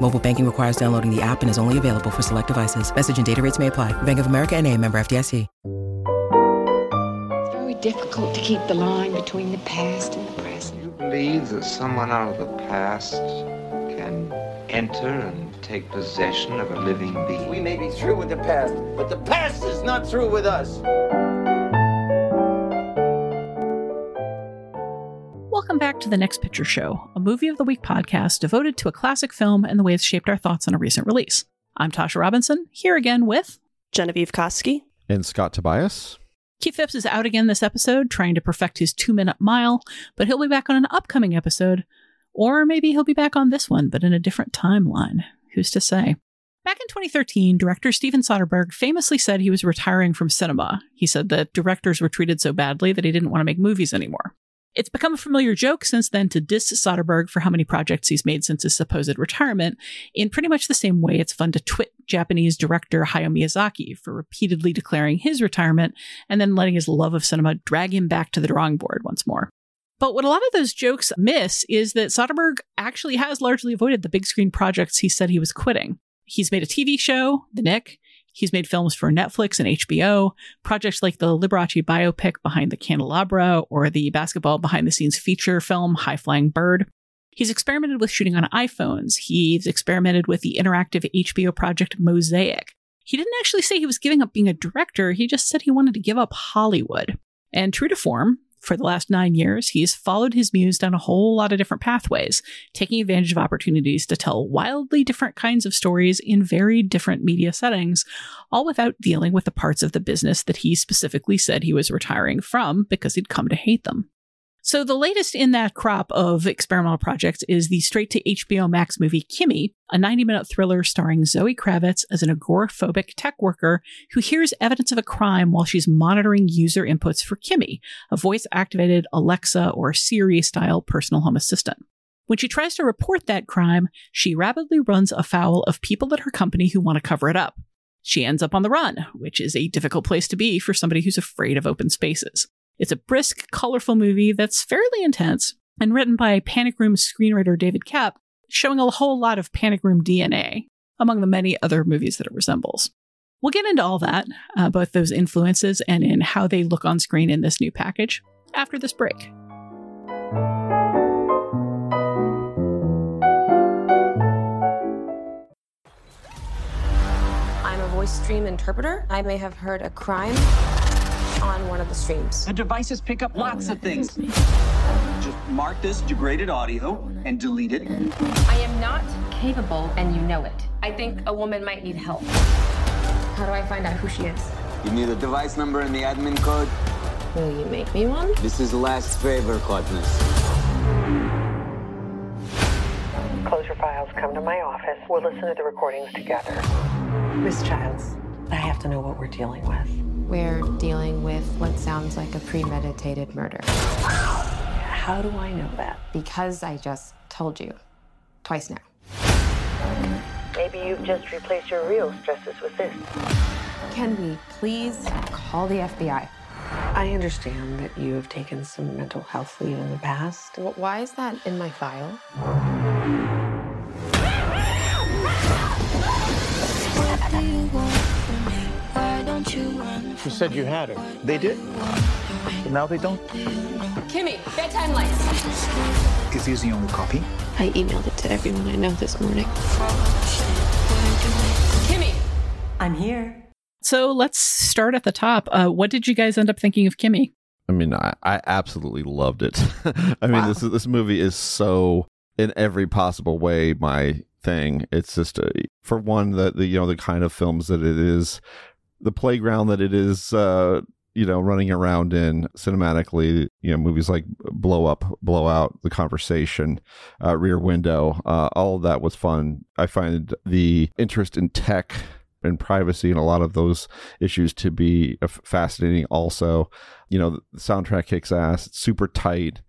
Mobile banking requires downloading the app and is only available for select devices. Message and data rates may apply. Bank of America and a member FDIC. It's very difficult to keep the line between the past and the present. You believe that someone out of the past can enter and take possession of a living being? We may be through with the past, but the past is not through with us. Welcome back to The Next Picture Show, a movie of the week podcast devoted to a classic film and the way it's shaped our thoughts on a recent release. I'm Tasha Robinson, here again with Genevieve Koski and Scott Tobias. Keith Phipps is out again this episode, trying to perfect his two minute mile, but he'll be back on an upcoming episode. Or maybe he'll be back on this one, but in a different timeline. Who's to say? Back in 2013, director Steven Soderbergh famously said he was retiring from cinema. He said that directors were treated so badly that he didn't want to make movies anymore. It's become a familiar joke since then to diss Soderbergh for how many projects he's made since his supposed retirement, in pretty much the same way it's fun to twit Japanese director Hayao Miyazaki for repeatedly declaring his retirement and then letting his love of cinema drag him back to the drawing board once more. But what a lot of those jokes miss is that Soderbergh actually has largely avoided the big screen projects he said he was quitting. He's made a TV show, The Knick. He's made films for Netflix and HBO, projects like the Liberace biopic Behind the Candelabra or the basketball behind the scenes feature film High Flying Bird. He's experimented with shooting on iPhones. He's experimented with the interactive HBO project Mosaic. He didn't actually say he was giving up being a director, he just said he wanted to give up Hollywood. And true to form, for the last nine years, he's followed his muse down a whole lot of different pathways, taking advantage of opportunities to tell wildly different kinds of stories in very different media settings, all without dealing with the parts of the business that he specifically said he was retiring from because he'd come to hate them. So the latest in that crop of experimental projects is the straight to HBO Max movie Kimi, a 90 minute thriller starring Zoe Kravitz as an agoraphobic tech worker who hears evidence of a crime while she's monitoring user inputs for Kimi, a voice activated Alexa or Siri style personal home assistant. When she tries to report that crime, she rapidly runs afoul of people at her company who want to cover it up. She ends up on the run, which is a difficult place to be for somebody who's afraid of open spaces. It's a brisk, colorful movie that's fairly intense and written by Panic Room screenwriter David Koepp, showing a whole lot of Panic Room DNA, among the many other movies that it resembles. We'll get into all that, uh, both those influences and in how they look on screen in this new package, after this break. I'm a voice stream interpreter. I may have heard a crime on one of the streams. The devices pick up lots of things. Just mark this degraded audio and delete it. I am not capable, and you know it. I think a woman might need help. How do I find out who she is? You need a device number and the admin code? Will you make me one? This is last favor, Katniss. Close your files, come to my office. We'll listen to the recordings together. Miss Childs, I have to know what we're dealing with. We're dealing with what sounds like a premeditated murder. How do I know that? Because I just told you. Twice now. Maybe you've just replaced your real stresses with this. Can we please call the FBI? I understand that you have taken some mental health leave in the past. Why is that in my file? Said you had her. They did. But now they don't. Kimi, bedtime lights. Is this the only copy? I emailed it to everyone I know this morning. Kimi! I'm here. So let's start at the top. Uh, what did you guys end up thinking of Kimi? I mean, I, I absolutely loved it. I mean, this this movie is so in every possible way my thing. It's just a, for one that the you know the kind of films that it is, the playground that it is. Uh, you know, running around in cinematically, you know, movies like Blow Up, Blow Out, The Conversation, uh, Rear Window, uh, all of that was fun. I find the interest in tech and privacy and a lot of those issues to be uh, fascinating also you know the soundtrack kicks ass it's super tight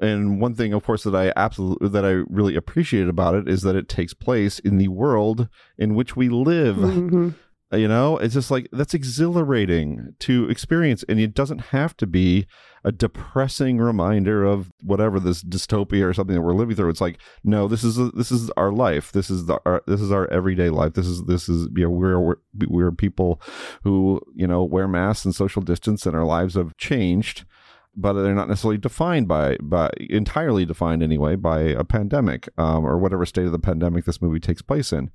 and one thing of course that i absolutely that i really appreciated about it is that it takes place in the world in which we live Mm-hmm. You know it's just like that's exhilarating to experience and it doesn't have to be a depressing reminder of whatever this dystopia or something that we're living through. It's like no this is this is our life. This is the our, this is our everyday life. This is this is you know we're we're, we're people who you know wear masks and social distance and our lives have changed but they're not necessarily defined by by entirely defined anyway by a pandemic um, or whatever state of the pandemic this movie takes place in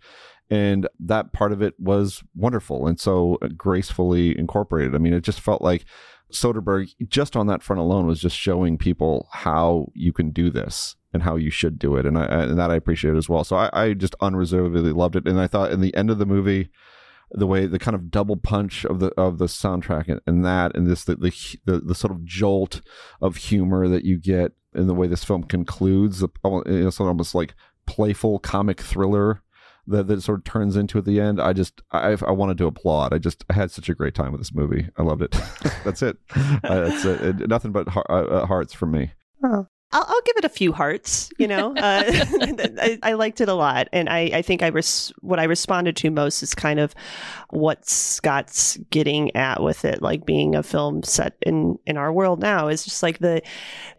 and that part of it was wonderful and so gracefully incorporated. I mean it just felt like soderbergh just on that front alone was just showing people how you can do this and how you should do it and, I, and that i appreciate as well. So I, I just unreservedly loved it and i thought in the end of the movie the way the kind of double punch of the of the soundtrack and, and that and this the, the the the sort of jolt of humor that you get in the way this film concludes uh, sort of almost like playful comic thriller that, that sort of turns into at the end i just i i wanted to applaud. I just i had such a great time with this movie. I loved it. That's it. Uh, that's it. it nothing but heart, uh, hearts from me. Oh. I'll, I'll give it a few hearts. You know, uh, I, I liked it a lot, and I, I think I res- what I responded to most is kind of what Scott's getting at with it, like being a film set in in our world now, is just like the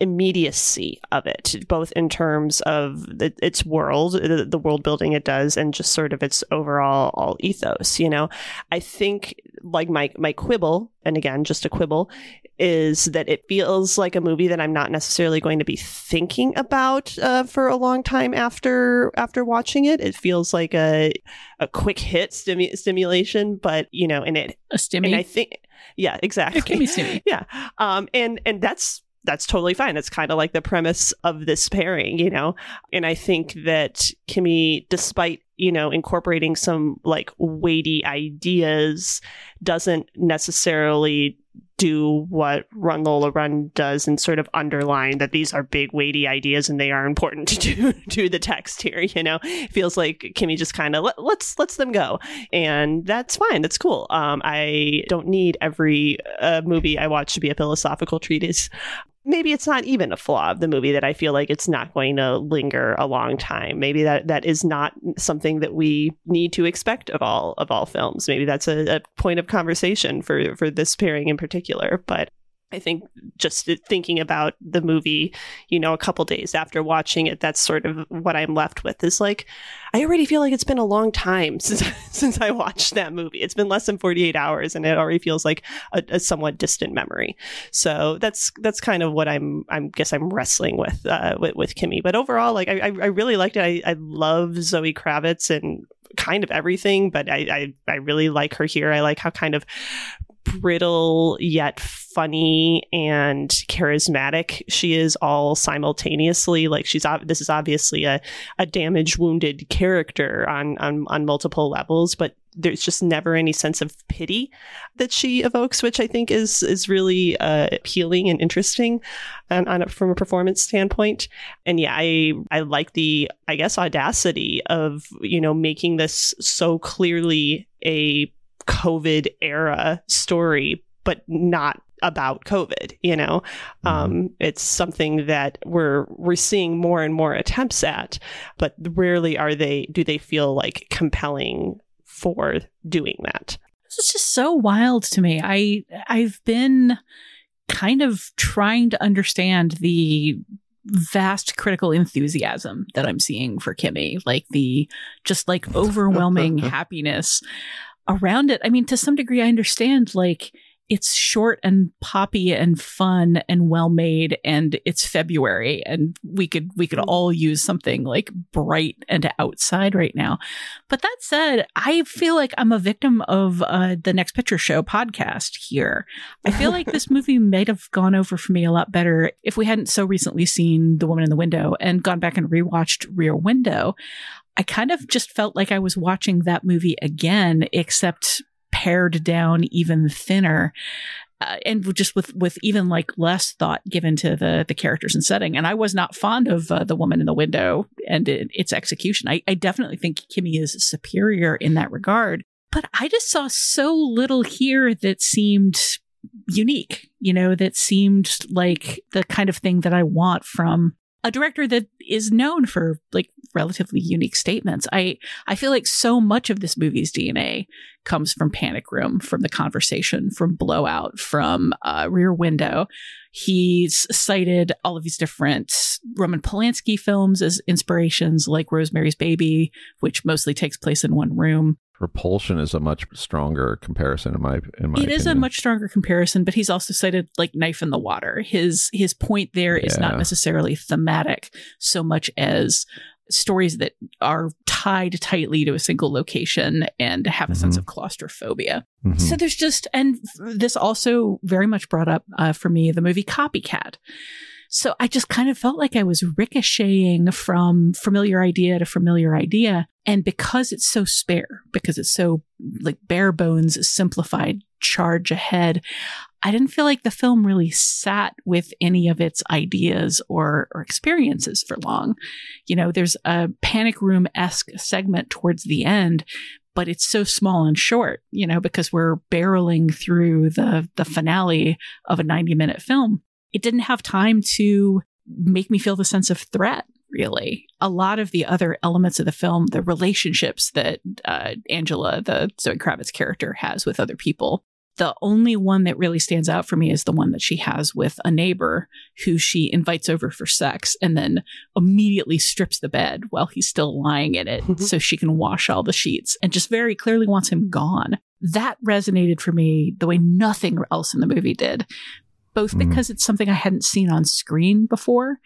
immediacy of it, both in terms of the, its world, the, the world building it does, and just sort of its overall all ethos. You know, I think like my my quibble, and again, just a quibble, is that it feels like a movie that I'm not necessarily going to be thinking about uh, for a long time after after watching it. It feels like a a quick hit stimu- stimulation, but you know, and it a stimmy. And I think, yeah, exactly. Give me stimmy. yeah, um, and and that's that's totally fine. It's kind of like the premise of this pairing, you know. And I think that Kimi, despite you know incorporating some like weighty ideas, doesn't necessarily do what Run Lola Run does and sort of underline that these are big weighty ideas and they are important to do to the text here. You know, it feels like Kimi just kind of let, let's lets them go, and that's fine. That's cool. Um, I don't need every uh, movie I watch to be a philosophical treatise maybe it's not even a flaw of the movie that I feel like it's not going to linger a long time. Maybe that that is not something that we need to expect of all of all films. Maybe that's a, a point of conversation for for this pairing in particular. But I think just thinking about the movie, you know, a couple days after watching it, that's sort of what I'm left with is like, I already feel like it's been a long time since since I watched that movie. It's been less than 48 hours, and it already feels like a, a somewhat distant memory. So that's that's kind of what I'm I'm guess I'm wrestling with uh, with, with Kimi. But overall, like I I really liked it. I, I love Zoe Kravitz and kind of everything, but I, I I really like her here. I like how kind of brittle yet funny and charismatic. She is all simultaneously like she's this is obviously a, a damaged wounded character on, on on multiple levels but there's just never any sense of pity that she evokes which i think is is really uh, appealing and interesting and on a, from a performance standpoint. And yeah i i like the i guess audacity of you know making this so clearly a COVID era story, but not about COVID. You know, um, it's something that we're we're seeing more and more attempts at, but rarely are they do they feel like compelling for doing that. This is just so wild to me. I I've been kind of trying to understand the vast critical enthusiasm that I'm seeing for Kimi, like the just like overwhelming happiness around it. I mean, to some degree, I understand like it's short and poppy and fun and well made and it's February and we could we could all use something like bright and outside right now. But that said, I feel like I'm a victim of uh, the Next Picture Show podcast here. I feel like this movie might have gone over for me a lot better if we hadn't so recently seen The Woman in the Window and gone back and rewatched Rear Window. I kind of just felt like I was watching that movie again, except pared down even thinner. Uh, and just with with even like less thought given to the the characters and setting. And I was not fond of uh, the woman in the window and it, its execution. I, I definitely think Kimi is superior in that regard. But I just saw so little here that seemed unique. You know, that seemed like the kind of thing that I want from a director that is known for like relatively unique statements. I I feel like so much of this movie's DNA comes from Panic Room, from The Conversation, from Blowout, from uh, Rear Window. He's cited all of these different Roman Polanski films as inspirations, like Rosemary's Baby, which mostly takes place in one room. Repulsion is a much stronger comparison in my in my. It is a much stronger comparison, but he's also cited like Knife in the Water. His his point there is Yeah. not necessarily thematic so much as stories that are tied tightly to a single location and have a sense Mhm. of claustrophobia. Mhm. So there's just, and this also very much brought up uh, for me the movie Copycat. So I just kind of felt like I was ricocheting from familiar idea to familiar idea. And because it's so spare, because it's so like bare bones, simplified, charge ahead, I didn't feel like the film really sat with any of its ideas or, or experiences for long. You know, there's a panic room esque segment towards the end, but it's so small and short, you know, because we're barreling through the, the finale of a 90 minute film. It didn't have time to make me feel the sense of threat, really. A lot of the other elements of the film, the relationships that uh, Angela, the Zoe Kravitz character, has with other people, the only one that really stands out for me is the one that she has with a neighbor who she invites over for sex and then immediately strips the bed while he's still lying in it so she can wash all the sheets and just very clearly wants him gone. That resonated for me the way nothing else in the movie did, both mm-hmm. because it's something I hadn't seen on screen before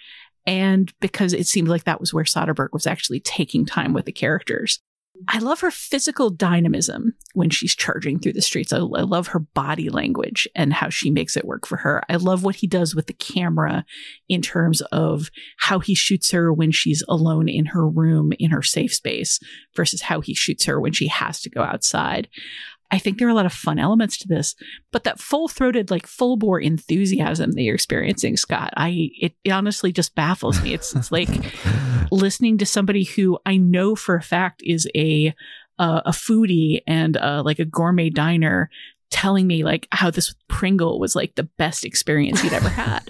and because it seemed like that was where Soderbergh was actually taking time with the characters. I love her physical dynamism when she's charging through the streets. I, I love her body language and how she makes it work for her. I love what he does with the camera in terms of how he shoots her when she's alone in her room in her safe space versus how he shoots her when she has to go outside. I think there are a lot of fun elements to this, but that full throated, like full bore enthusiasm that you're experiencing, Scott, I it, it honestly just baffles me. It's it's like listening to somebody who I know for a fact is a uh, a foodie and uh, like a gourmet diner telling me like how this Pringle was like the best experience he'd ever had.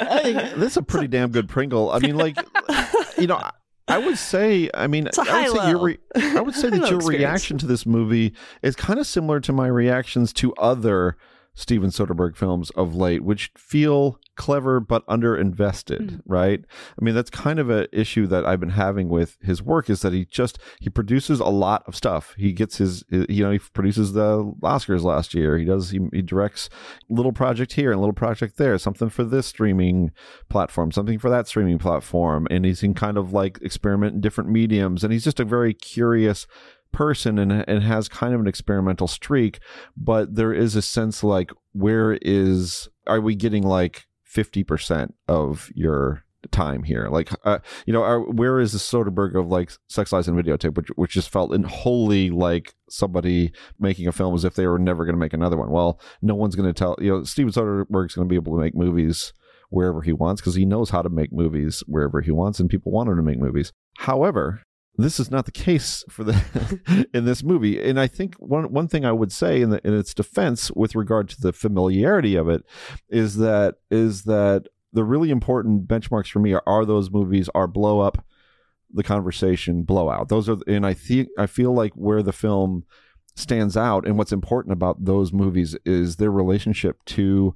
Hey, this is a pretty damn good Pringle. I mean, like, you know, I- would say, I mean, I would say your re- I would say that your experience. reaction to this movie is kind of similar to my reactions to other Steven Soderbergh films of late, which feel clever but underinvested, Hmm. right? I mean, that's kind of an issue that I've been having with his work is that he just he produces a lot of stuff. He gets his, you know, he produces the Oscars last year. He does he, he directs little project here and little project there, something for this streaming platform, something for that streaming platform, and he's in kind of like experiment in different mediums, and he's just a very curious person and and has kind of an experimental streak but there is a sense like where is are we getting like 50% of your time here? Like uh, you know are, where is the Soderbergh of like sex lies and videotape which which just felt in wholly like somebody making a film as if they were never going to make another one? Well no one's going to tell you know Steven Soderbergh's going to be able to make movies wherever he wants because he knows how to make movies wherever he wants and people want him to make movies. However this is not the case for the in this movie and i think one one thing i would say in, the, in its defense with regard to the familiarity of it is that is that the really important benchmarks for me are, are those movies are blow up the conversation blowout those are and i think i feel like where the film stands out and what's important about those movies is their relationship to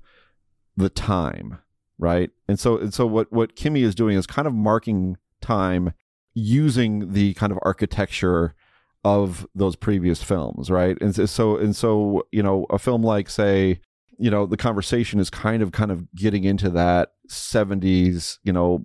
the time, right? And so and so what what Kimi is doing is kind of marking time using the kind of architecture of those previous films, right? And so and so you know a film like say you know the conversation is kind of kind of getting into that 70s you know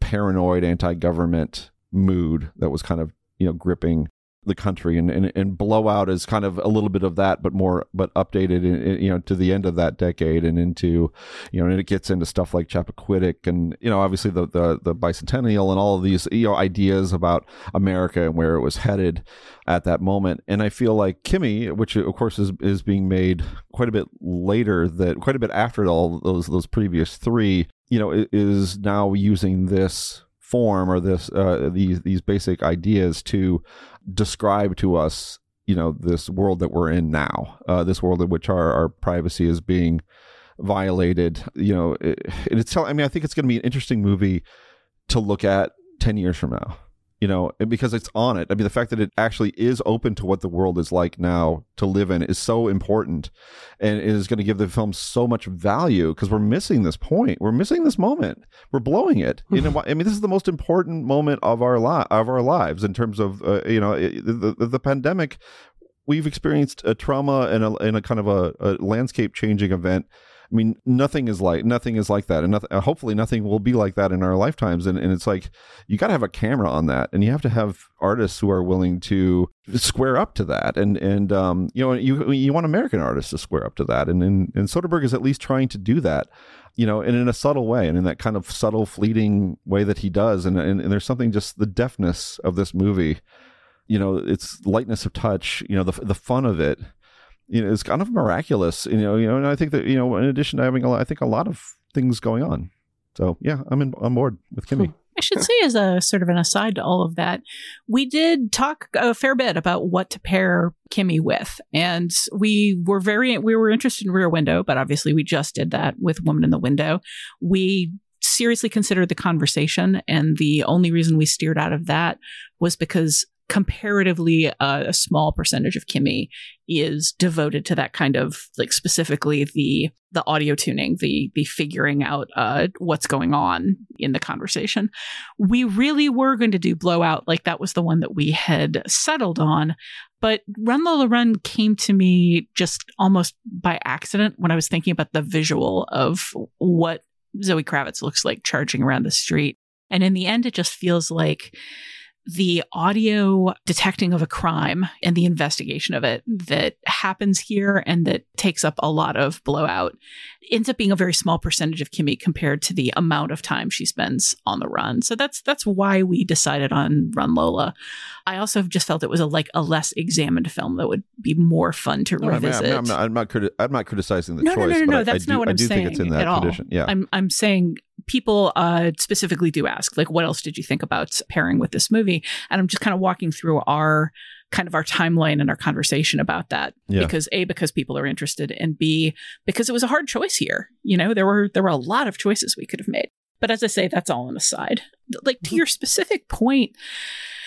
paranoid anti-government mood that was kind of you know gripping the country and, and and blowout is kind of a little bit of that but more but updated in, you know to the end of that decade and into you know and it gets into stuff like Chappaquiddick and you know obviously the the, the bicentennial and all of these you know ideas about America and where it was headed at that moment. And I feel like Kimi which of course is is being made quite a bit later that quite a bit after all those those previous three you know is now using this form or this uh, these these basic ideas to describe to us you know this world that we're in now uh, this world in which our, our privacy is being violated you know it, it's i mean i think it's going to be an interesting movie to look at 10 years from now you know, because it's on it. I mean, the fact that it actually is open to what the world is like now to live in is so important and it is going to give the film so much value because we're missing this point. We're missing this moment. We're blowing it. you know, I mean, this is the most important moment of our li- of our lives in terms of, uh, you know, the, the, the pandemic. We've experienced a trauma and a, and a kind of a, a landscape changing event I mean, nothing is like nothing is like that, and nothing, uh, hopefully nothing will be like that in our lifetimes. And, and it's like you got to have a camera on that, and you have to have artists who are willing to square up to that. And and um, you know, you you want American artists to square up to that, and and, and Soderbergh is at least trying to do that you know, and in a subtle way, and in that kind of subtle, fleeting way that he does, and, and, and there's something just the deftness of this movie, you know, its lightness of touch, you know, the the fun of it, you know, it's kind of miraculous, you know, you know, and I think that, you know, in addition to having a lot, I think a lot of things going on. So yeah, I'm in, on board with Kimi. I should say, as a sort of an aside to all of that, we did talk a fair bit about what to pair Kimi with, and we were very we were interested in Rear Window, but obviously we just did that with Woman in the Window. We seriously considered the conversation, and the only reason we steered out of that was because comparatively uh, a small percentage of Kimi is devoted to that kind of like specifically the the audio tuning, the the figuring out uh, what's going on in the conversation. We really were going to do blowout, like that was the one that we had settled on. But Run Lola Run came to me just almost by accident when I was thinking about the visual of what Zoe Kravitz looks like charging around the street. And in the end, it just feels like the audio detecting of a crime and the investigation of it that happens here and that takes up a lot of blowout ends up being a very small percentage of Kimi compared to the amount of time she spends on the run. So that's that's why we decided on Run Lola. I also just felt it was a like a less examined film that would be more fun to no, revisit. I mean, I'm, not, I'm, not criti- I'm not criticizing the no, choice. No, no, no, no. I, That's I do, not what I I'm do saying think it's in that at tradition. Yeah. I'm I'm saying people uh, specifically do ask, like, what else did you think about pairing with this movie? And I'm just kind of walking through our kind of our timeline and our conversation about that. Yeah. because a because people are interested and b because it was a hard choice here. You know there were there were a lot of choices we could have made. But as i say that's all on the side like to your specific point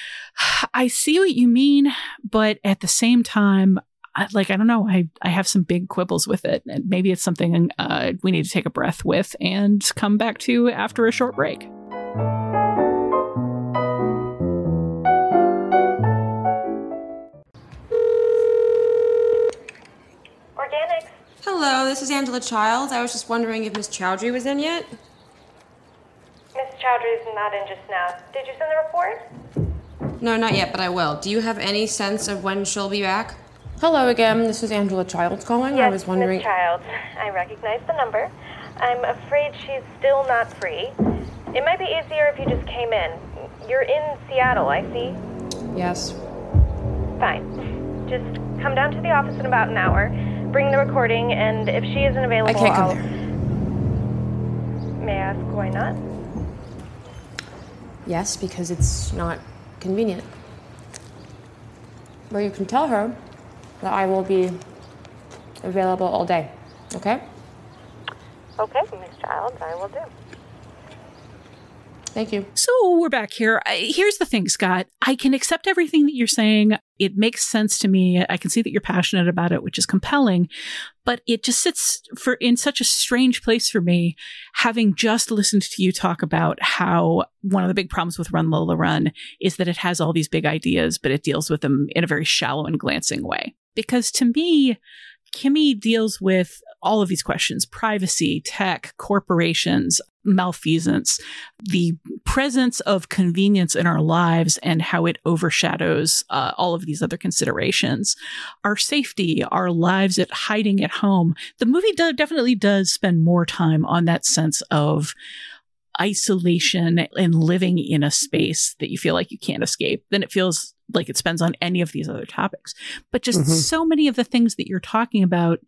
i see what you mean but at the same time I, like i don't know. I i have some big quibbles with it and maybe it's something uh, we need to take a breath with and come back to after a short break Hello, this is Angela Childs. I was just wondering if Miss Chowdhury was in yet. Miss Chowdhury's not in just now. Did you send the report? No, not yet, but I will. Do you have any sense of when she'll be back? Hello again. This is Angela Childs calling. yes, I was wondering. Miss Childs. I recognize the number. I'm afraid she's still not free. It might be easier if you just came in. You're in Seattle, I see. Yes. Fine. Just come down to the office in about an hour. Bring the recording, and if she isn't available, I can't come I'll... there. May I ask why not? Yes, because it's not convenient. But you can tell her that I will be available all day. Okay? Okay, Miss Childs, I will do. Thank you. So we're back here. I, here's the thing, Scott. I can accept everything that you're saying. It makes sense to me. I can see that you're passionate about it, which is compelling, but it just sits for in such a strange place for me, having just listened to you talk about how one of the big problems with Run Lola Run is that it has all these big ideas, but it deals with them in a very shallow and glancing way. Because to me, Kimi deals with all of these questions privacy, tech, corporations, malfeasance, the presence of convenience in our lives and how it overshadows uh, all of these other considerations. Our safety, our lives at hiding at home. The movie do- definitely does spend more time on that sense of isolation and living in a space that you feel like you can't escape than it feels like it spends on any of these other topics. But just mm-hmm. so many of the things that you're talking about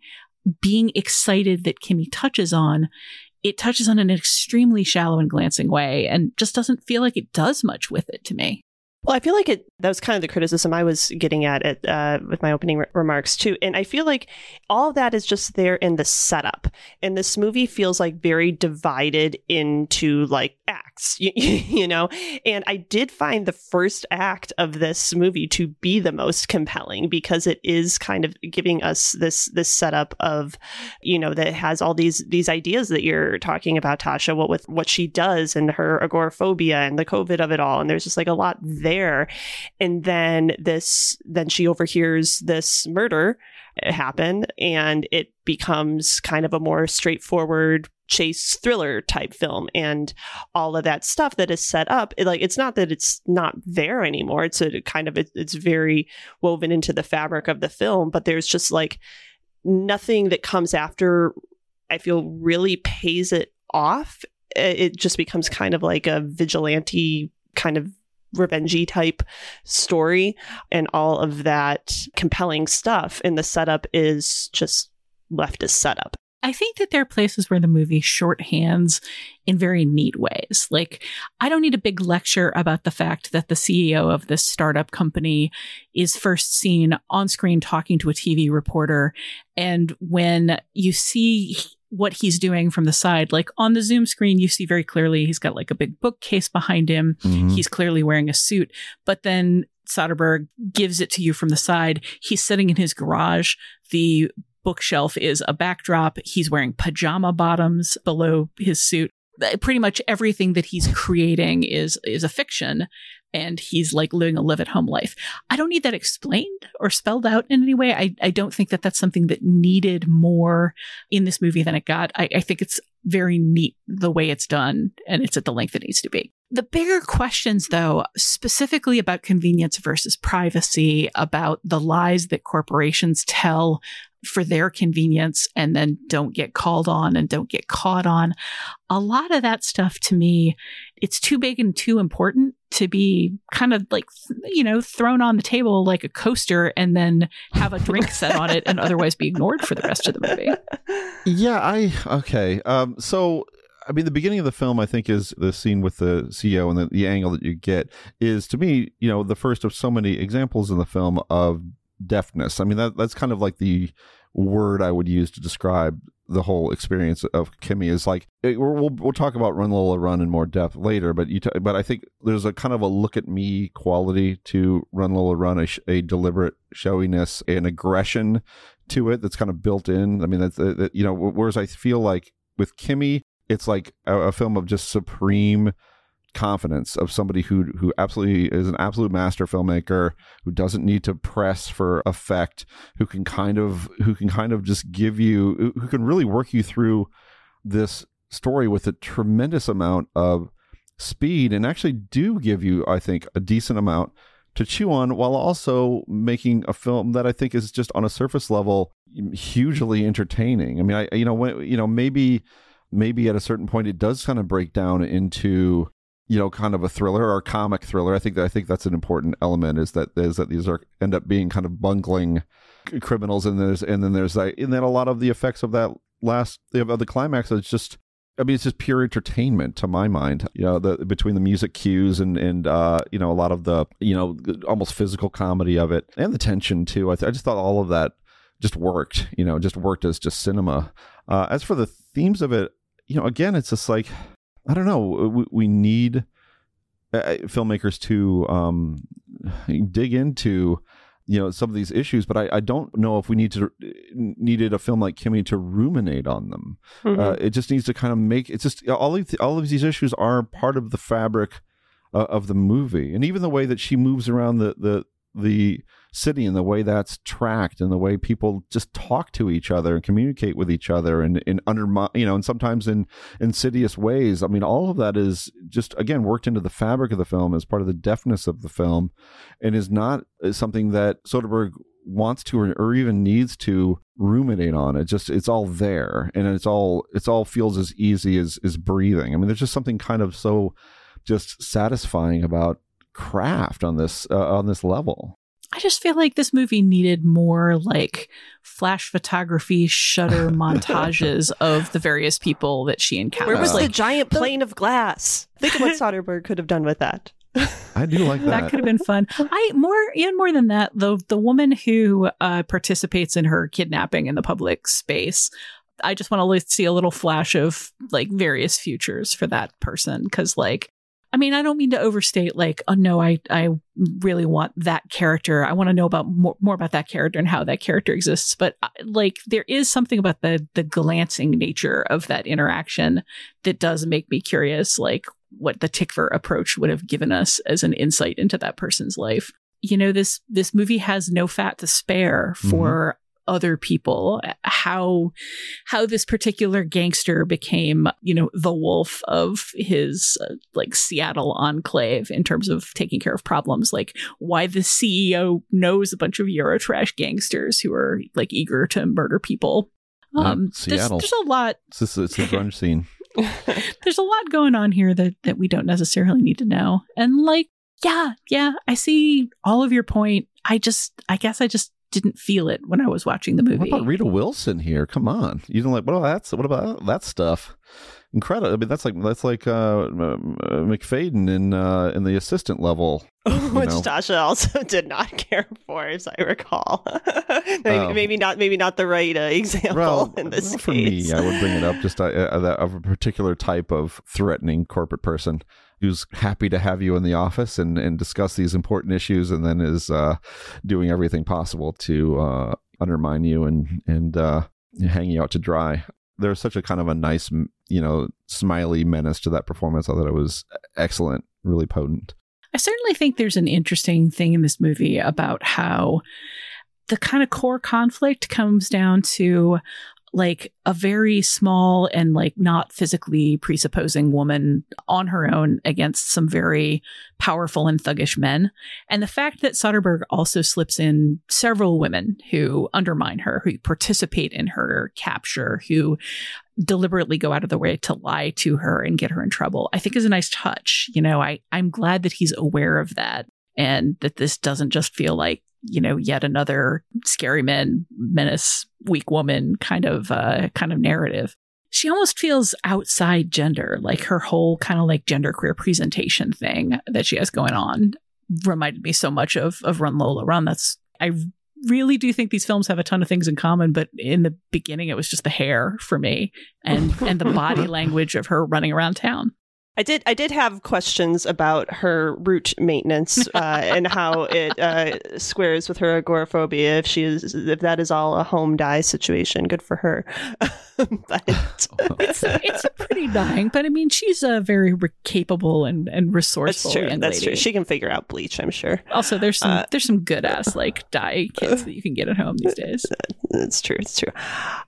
being excited that Kimi touches on, it touches on an extremely shallow and glancing way and just doesn't feel like it does much with it to me. Well, I feel like it. That was kind of the criticism I was getting at it uh, with my opening re- remarks too, and I feel like all that is just there in the setup. And this movie feels like very divided into like acts, you, you know. And I did find the first act of this movie to be the most compelling because it is kind of giving us this this setup of, you know, that has all these these ideas that you're talking about, Tasha. What with what she does and her agoraphobia and the COVID of it all, and there's just like a lot there. And then this, then she overhears this murder eh, happen and it becomes kind of a more straightforward chase thriller type film. And all of that stuff that is set up it, like it's not that it's not there anymore. It's a kind of it, it's very woven into the fabric of the film but there's just like nothing that comes after i feel really pays it off. Eh, it just becomes kind of like a vigilante kind of revengey type story and all of that compelling stuff and the setup is just left as setup I think that there are places where the movie shorthands in very neat ways. Like, I don't need a big lecture about the fact that the CEO of this startup company is first seen on screen talking to a TV reporter. And when you see what he's doing from the side. Like on the Zoom screen, you see very clearly he's got like a big bookcase behind him. Mm-hmm. He's clearly wearing a suit, but then Soderbergh gives it to you from the side. He's sitting in his garage. The bookshelf is a backdrop. He's wearing pajama bottoms below his suit. Pretty much everything that he's creating is is a fiction and he's like living a live at home life. I don't need that explained or spelled out in any way. I, I don't think that that's something that needed more in this movie than it got. I, I think it's very neat the way it's done and it's at the length it needs to be. The bigger questions, though, specifically about convenience versus privacy, about the lies that corporations tell for their convenience and then don't get called on and don't get caught on. A lot of that stuff to me, it's too big and too important to be kind of like, you know, thrown on the table like a coaster and then have a drink set on it and otherwise be ignored for the rest of the movie. Yeah, I, okay. Um, so I mean, the beginning of the film, I think, is the scene with the CEO and the, the, angle that you get is, to me, you know, the first of so many examples in the film of deafness. I mean, that that's kind of like the word I would use to describe the whole experience of Kimi is like eh, it, we'll we'll talk about Run Lola Run in more depth later, but you t- but I think there's a kind of a look at me quality to Run Lola Run, a, sh- a deliberate showiness, and aggression to it that's kind of built in. I mean, that's uh, that, you know, whereas I feel like with Kimi, it's like a, a film of just supreme confidence of somebody who who absolutely is an absolute master filmmaker who doesn't need to press for effect who can kind of who can kind of just give you who can really work you through this story with a tremendous amount of speed and actually do give you i think a decent amount to chew on while also making a film that i think is just on a surface level mm, hugely entertaining. I mean i you know when you know maybe maybe at a certain point it does kind of break down into you know kind of a thriller or a comic thriller i think that i think that's an important element is that is that these are end up being kind of bungling criminals and there's and then there's like and then a lot of the effects of that last of the climax is just I mean, it's just pure entertainment to my mind. You know, the between the music cues and and uh, you know a lot of the you know almost physical comedy of it and the tension too. I, th- I just thought all of that just worked. You know, just worked as just cinema. Uh, as for the themes of it, you know, again, it's just like I don't know. We, we need uh, filmmakers to um, dig into you know some of these issues but i, I don't know if we need to needed a film like Kimi to ruminate on them Mhm. uh, it just needs to kind of make it's just all of the, all of these issues are part of the fabric uh, of the movie and even the way that she moves around the the the city and the way that's tracked and the way people just talk to each other and communicate with each other and in undermine you know and sometimes in insidious ways. I mean all of that is just again worked into the fabric of the film as part of the deftness of the film and is not uh, something that soderbergh wants to or, or even needs to ruminate on. It just it's all there and it's all it's all feels as easy as as breathing. I mean there's just something kind of so just satisfying about craft on this uh, on this level I just feel like this movie needed more like flash photography shutter montages of the various people that she encounters. Where was like, the giant plane of glass? Think of what Soderbergh could have done with that. i do like that, that could have been fun. I more even more than that, the the woman who uh, participates in her kidnapping in the public space. I just want to see a little flash of like various futures for that person because like I mean, I don't mean to overstate like, oh no, I I really want that character. I want to know about more, more about that character and how that character exists. But uh, like, there is something about the the glancing nature of that interaction that does make me curious, like what the Tykwer approach would have given us as an insight into that person's life. You know, this this movie has no fat to spare for other people how how this particular gangster became you know the wolf of his uh, like Seattle enclave in terms of taking care of problems like why the CEO knows a bunch of Eurotrash gangsters who are like eager to murder people. Yeah, um there's, Seattle. there's a lot it's just it's the grunge scene. There's a lot going on here that that we don't necessarily need to know. And like yeah yeah i see all of your point. I just i guess i just didn't feel it when i was watching the movie What about Rita Wilson here? Come on, you don't like what about that? What about that stuff? Incredible. I mean, that's like that's like uh, uh, Macfadyen in uh, in the assistant level. Which know. Tasha also did not care for, as I recall. maybe, Oh. maybe not. Maybe not the right uh, example Well, in this well, for case. me, I would bring it up just uh, uh, that of a particular type of threatening corporate person who's happy to have you in the office and, and discuss these important issues, and then is uh, doing everything possible to uh, undermine you and and uh, hang you out to dry. There's such a kind of a nice, you know, smiley menace to that performance. I thought it was excellent, really potent. I certainly think there's an interesting thing in this movie about how the kind of core conflict comes down to like a very small and like not physically presupposing woman on her own against some very powerful and thuggish men. And the fact that Soderbergh also slips in several women who undermine her, who participate in her capture, who deliberately go out of their way to lie to her and get her in trouble, I think is a nice touch. You know, I, I'm glad that he's aware of that and that this doesn't just feel like, you know, yet another scary man, menace, weak woman kind of uh kind of narrative. She almost feels outside gender, like her whole kind of like gender queer presentation thing that she has going on reminded me so much of of Run Lola Run. That's I really do think these films have a ton of things in common, but in the beginning it was just the hair for me and and the body language of her running around town. I did. I did have questions about her root maintenance uh, and how it uh, squares with her agoraphobia. If she is, if that is all a home dye situation, good for her. but it's it's a pretty dying, but I mean she's a very re- capable and and resourceful that's true. That's lady. true. She can figure out bleach. I'm sure. also, there's some Uh, there's some good ass like dye kits that you can get at home these days. It's true. It's true.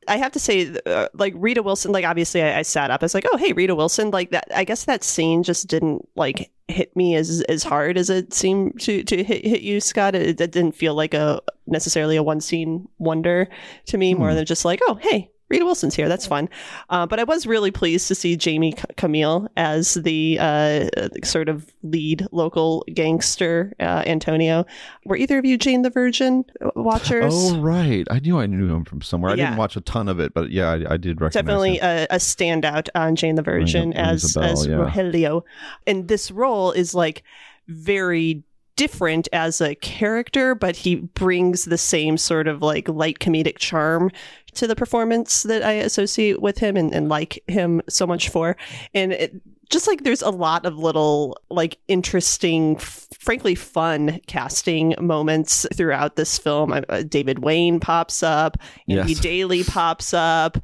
I have to say, uh, like Rita Wilson. Like obviously, I, I sat up. I was like, oh hey, Rita Wilson. Like that. I guess that scene just didn't like hit me as as hard as it seemed to to hit, hit you, Scott. It, it didn't feel like a necessarily a one scene wonder to me, more hmm. than just like, oh hey. Rita Wilson's here. That's fun. Uh, but I was really pleased to see Jamie C- Camil as the uh, sort of lead local gangster, uh, Antonio. Were either of you Jane the Virgin watchers? Oh right, I knew I knew him from somewhere. I Yeah. didn't watch a ton of it, but yeah, I, I did recognize definitely him. a, a standout on Jane the Virgin Rings a- rings as bell, as yeah. Rogelio, and this role is like very different as a character, but he brings the same sort of like light comedic charm to the performance that I associate with him and, and like him so much for. And it, just like there's a lot of little like interesting f- frankly fun casting moments throughout this film uh, david wayne pops up andy Yes. daly pops up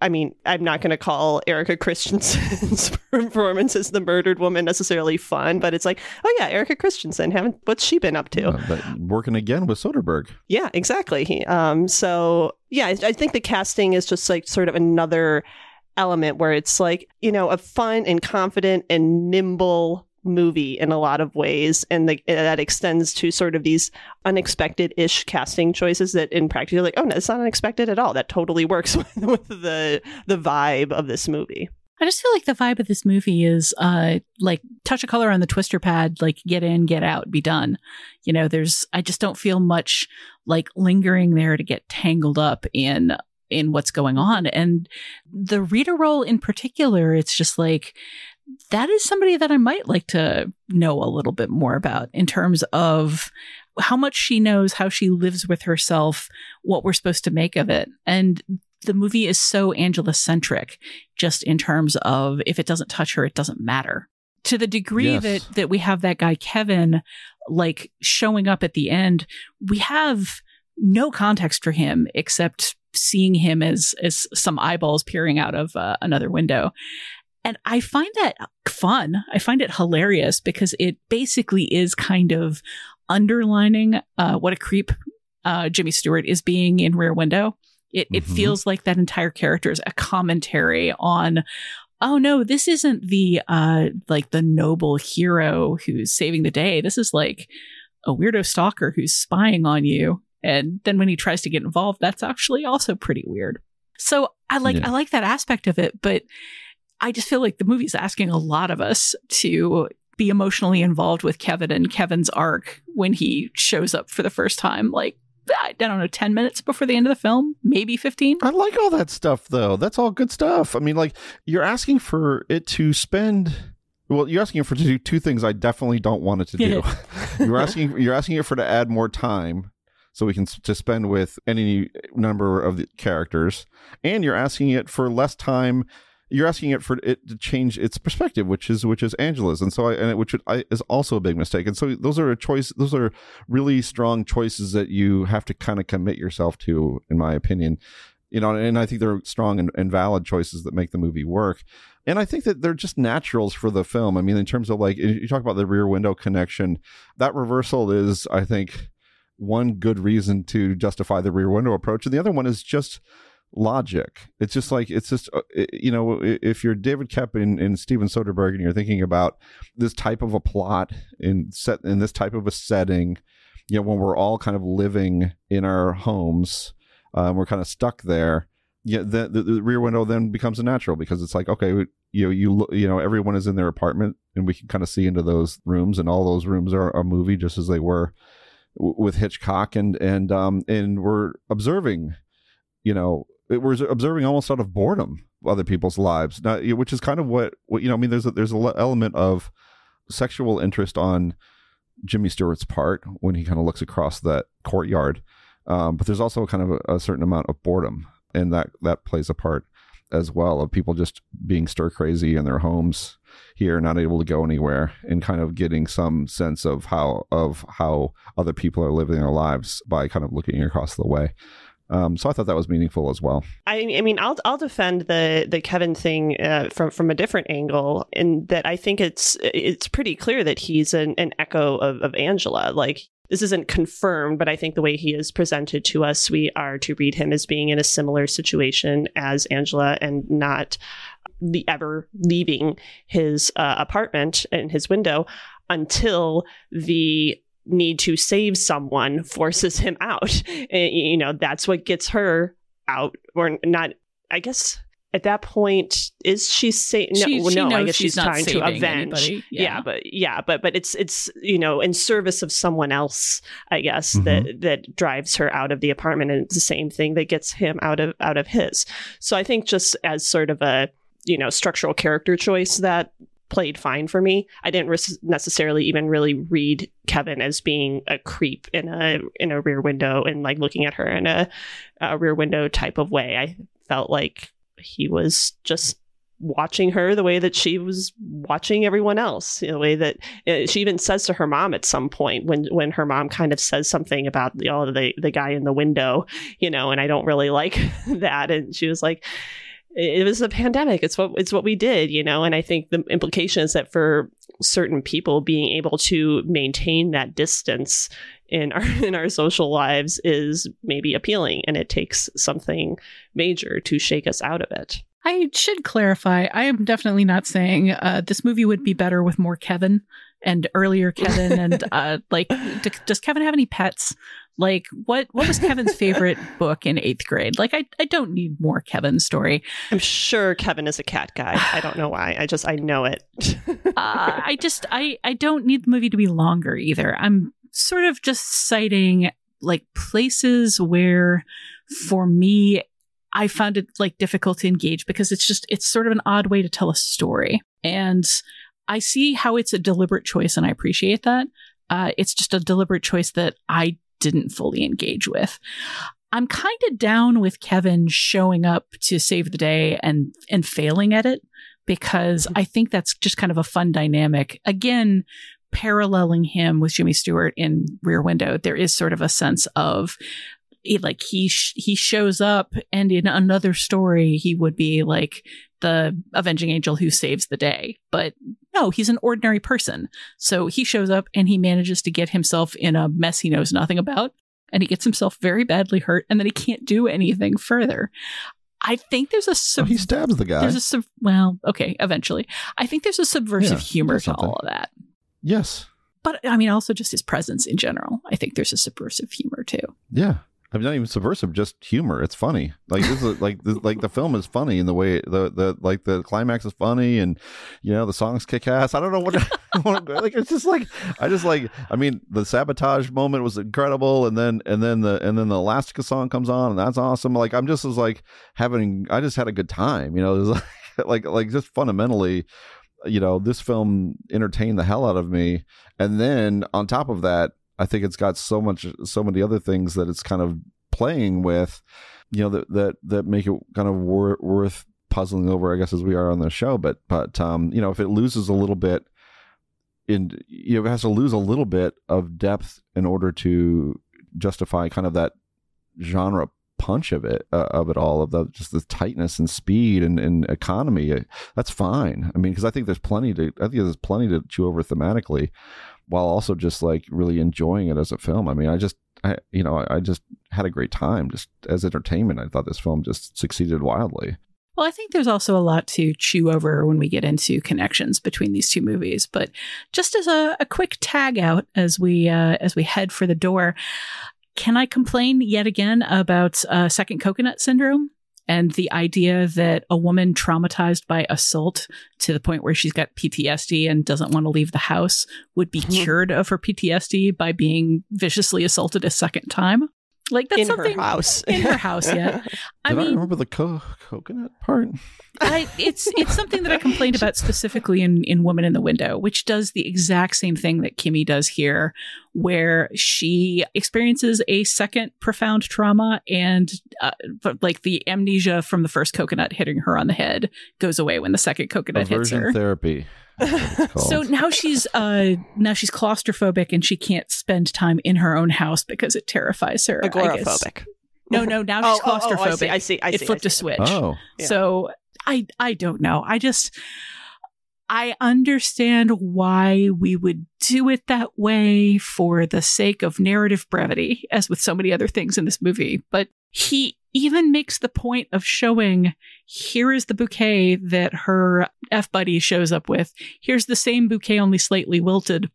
I mean, I'm not going to call Erika Christensen's performance as the murdered woman necessarily fun, but it's like, oh yeah, Erika Christensen, haven't what's she been up to? But working again with Soderbergh. Yeah, exactly. Um, so yeah, I, I think the casting is just like sort of another element where it's like you know a fun and confident and nimble movie in a lot of ways and the, that extends to sort of these unexpected-ish casting choices that in practice you're like oh no it's not unexpected at all that totally works with, with the the vibe of this movie I just feel like the vibe of this movie is uh like touch a color on the twister pad, like get in, get out, be done. You know, there's I just don't feel much like lingering there to get tangled up in in what's going on. And the reader role in particular, it's just like that is somebody that I might like to know a little bit more about in terms of how much she knows, how she lives with herself, what we're supposed to make of it. And the movie is so Angela centric, just in terms of if it doesn't touch her, it doesn't matter. To the degree Yes. that that we have that guy Kevin like showing up at the end, we have no context for him except seeing him as as some eyeballs peering out of uh, another window. And I find that fun. I find it hilarious because it basically is kind of underlining uh, what a creep uh, Jimmy Stewart is being in Rear Window. It it Mhm. feels like that entire character is a commentary on. Oh no, this isn't the uh like the noble hero who's saving the day. This is like a weirdo stalker who's spying on you. And then when he tries to get involved, that's actually also pretty weird. So I like Yeah. I like that aspect of it, but I just feel like the movie's asking a lot of us to be emotionally involved with Kevin and Kevin's arc when he shows up for the first time. Like I don't know, ten minutes before the end of the film, maybe fifteen. I like all that stuff though. That's all good stuff. I mean, like you're asking for it to spend. Well, you're asking for it to do two things I definitely don't want it to do. you're asking you're asking it for to add more time so we can s- to spend with any number of the characters, and you're asking it for less time. You're asking it for it to change its perspective, which is which is Angela's, and so I and it, which I, is also a big mistake. And so those are a choice. Those are really strong choices that you have to kind of commit yourself to, in my opinion you know and i think they're strong and, and valid choices that make the movie work and i think that they're just naturals for the film i mean in terms of like you talk about the rear window connection that reversal is i think one good reason to justify the rear window approach and the other one is just logic. It's just like it's just uh, you know if you're david Koepp and, and steven soderbergh and you're thinking about this type of a plot in set in this type of a setting you know when we're all kind of living in our homes um, we're kind of stuck there yeah the, the, the rear window then becomes a natural because it's like okay you know you you know everyone is in their apartment and we can kind of see into those rooms and all those rooms are a movie just as they were with Hitchcock and and um and we're observing you know it, we're observing almost out of boredom other people's lives. Now, which is kind of what what you know I mean there's a, there's a le- element of sexual interest on Jimmy Stewart's part when he kind of looks across that courtyard um, but there's also kind of a, a certain amount of boredom and that that plays a part as well of people just being stir crazy in their homes here not able to go anywhere and kind of getting some sense of how of how other people are living their lives by kind of looking across the way um, so i thought that was meaningful as well I, I mean, I'll I'll defend the the Kevin thing uh, from from a different angle, in that I think it's it's pretty clear that he's an, an echo of, of Angela. Like this isn't confirmed, but I think the way he is presented to us, we are to read him as being in a similar situation as Angela, and not the ever leaving his uh, apartment and his window until the need to save someone forces him out. And, you know, that's what gets her out, or not. I guess at that point, is she saying no? She- well, she no, I guess she's she's, not trying to saving avenge. anybody. Yeah. Yeah. but yeah, but but it's it's you know in service of someone else. I guess Mhm. that that drives her out of the apartment, and it's the same thing that gets him out of out of his. So I think just as sort of a you know structural character choice that played fine for me. I didn't res- necessarily even really read Kevin as being a creep in a in a rear window and like looking at her in a, a rear window type of way. I felt like he was just watching her the way that she was watching everyone else in the way that uh, she even says to her mom at some point when when her mom kind of says something about the oh, the the guy in the window you know and I don't really like that and she was like it was a pandemic. It's what it's what we did you know? And I think the implication is that for certain people being able to maintain that distance in our in our social lives is maybe appealing and it takes something major to shake us out of it. I should clarify. I am definitely not saying uh, this movie would be better with more Kevin and earlier Kevin. and uh, like, d- does Kevin have any pets? Like, what what was Kevin's favorite book in eighth grade? Like, I I don't need more Kevin story. I'm sure Kevin is a cat guy. I don't know why. I just I know it. uh, I just I I don't need the movie to be longer either. I'm sort of just citing like places where, for me, I found it like difficult to engage because it's just, it's sort of an odd way to tell a story. And I see how it's a deliberate choice and I appreciate that. Uh, it's just a deliberate choice that I didn't fully engage with. I'm kind of down with Kevin showing up to save the day and, and failing at it because I think that's just kind of a fun dynamic. Again, paralleling him with Jimmy Stewart in Rear Window, there is sort of a sense of like he sh- he shows up and in another story he would be like the avenging angel who saves the day but no he's an ordinary person so he shows up and he manages to get himself in a mess he knows nothing about and he gets himself very badly hurt and then he can't do anything further I think there's a sub- oh, he stabs the guy. There's a sub- well, okay, eventually. I think there's a subversive yeah, humor to all of that. Yes. But I mean also just his presence in general. I think there's a subversive humor too. Yeah. I mean, not even subversive, just humor. It's funny. Like this is like this, like the film is funny in the way the the like the climax is funny, and you know the songs kick ass. I don't know what, like. It's just like I just like. I mean, the sabotage moment was incredible, and then and then the and then the Elastica song comes on, and that's awesome. Like I'm just as like having. I just had a good time. You know, like, like like just fundamentally you know this film entertained the hell out of me and then on top of that I think it's got so much, so many other things that it's kind of playing with, you know, that that that make it kind of wor- worth puzzling over. I guess as we are on the show, but but um, you know, if it loses a little bit, in you know, it has to lose a little bit of depth in order to justify kind of that genre punch of it uh, of it all of the just the tightness and speed and, and economy that's fine i mean because i think there's plenty to i think there's plenty to chew over thematically while also just like really enjoying it as a film. I mean, I just, I, you know, I just had a great time just as entertainment. I thought this film just succeeded wildly. Well, I think there's also a lot to chew over when we get into connections between these two movies. But just as a, a quick tag out as we uh, as we head for the door, can I complain yet again about uh, second coconut syndrome? And the idea that a woman traumatized by assault to the point where she's got PTSD and doesn't want to leave the house would be mm-hmm. cured of her PTSD by being viciously assaulted a second time. Like that's in something her house. in her house. Yeah, I Did mean, I remember the co- coconut part. I, it's it's something that I complained about specifically in in Woman in the Window, which does the exact same thing that Kimi does here, where she experiences a second profound trauma, and uh, like the amnesia from the first coconut hitting her on the head goes away when the second coconut Aversion hits her. Therapy. so now she's uh now she's claustrophobic and she can't spend time in her own house because it terrifies her. Agoraphobic. No, no, now she's oh, claustrophobic. Oh, oh, I see. I see. I it flipped I a see. switch. Oh. Yeah. So I I don't know. I just I understand why we would do it that way for the sake of narrative brevity, as with so many other things in this movie. But he even makes the point of showing here is the bouquet that her F buddy shows up with. Here's the same bouquet, only slightly wilted.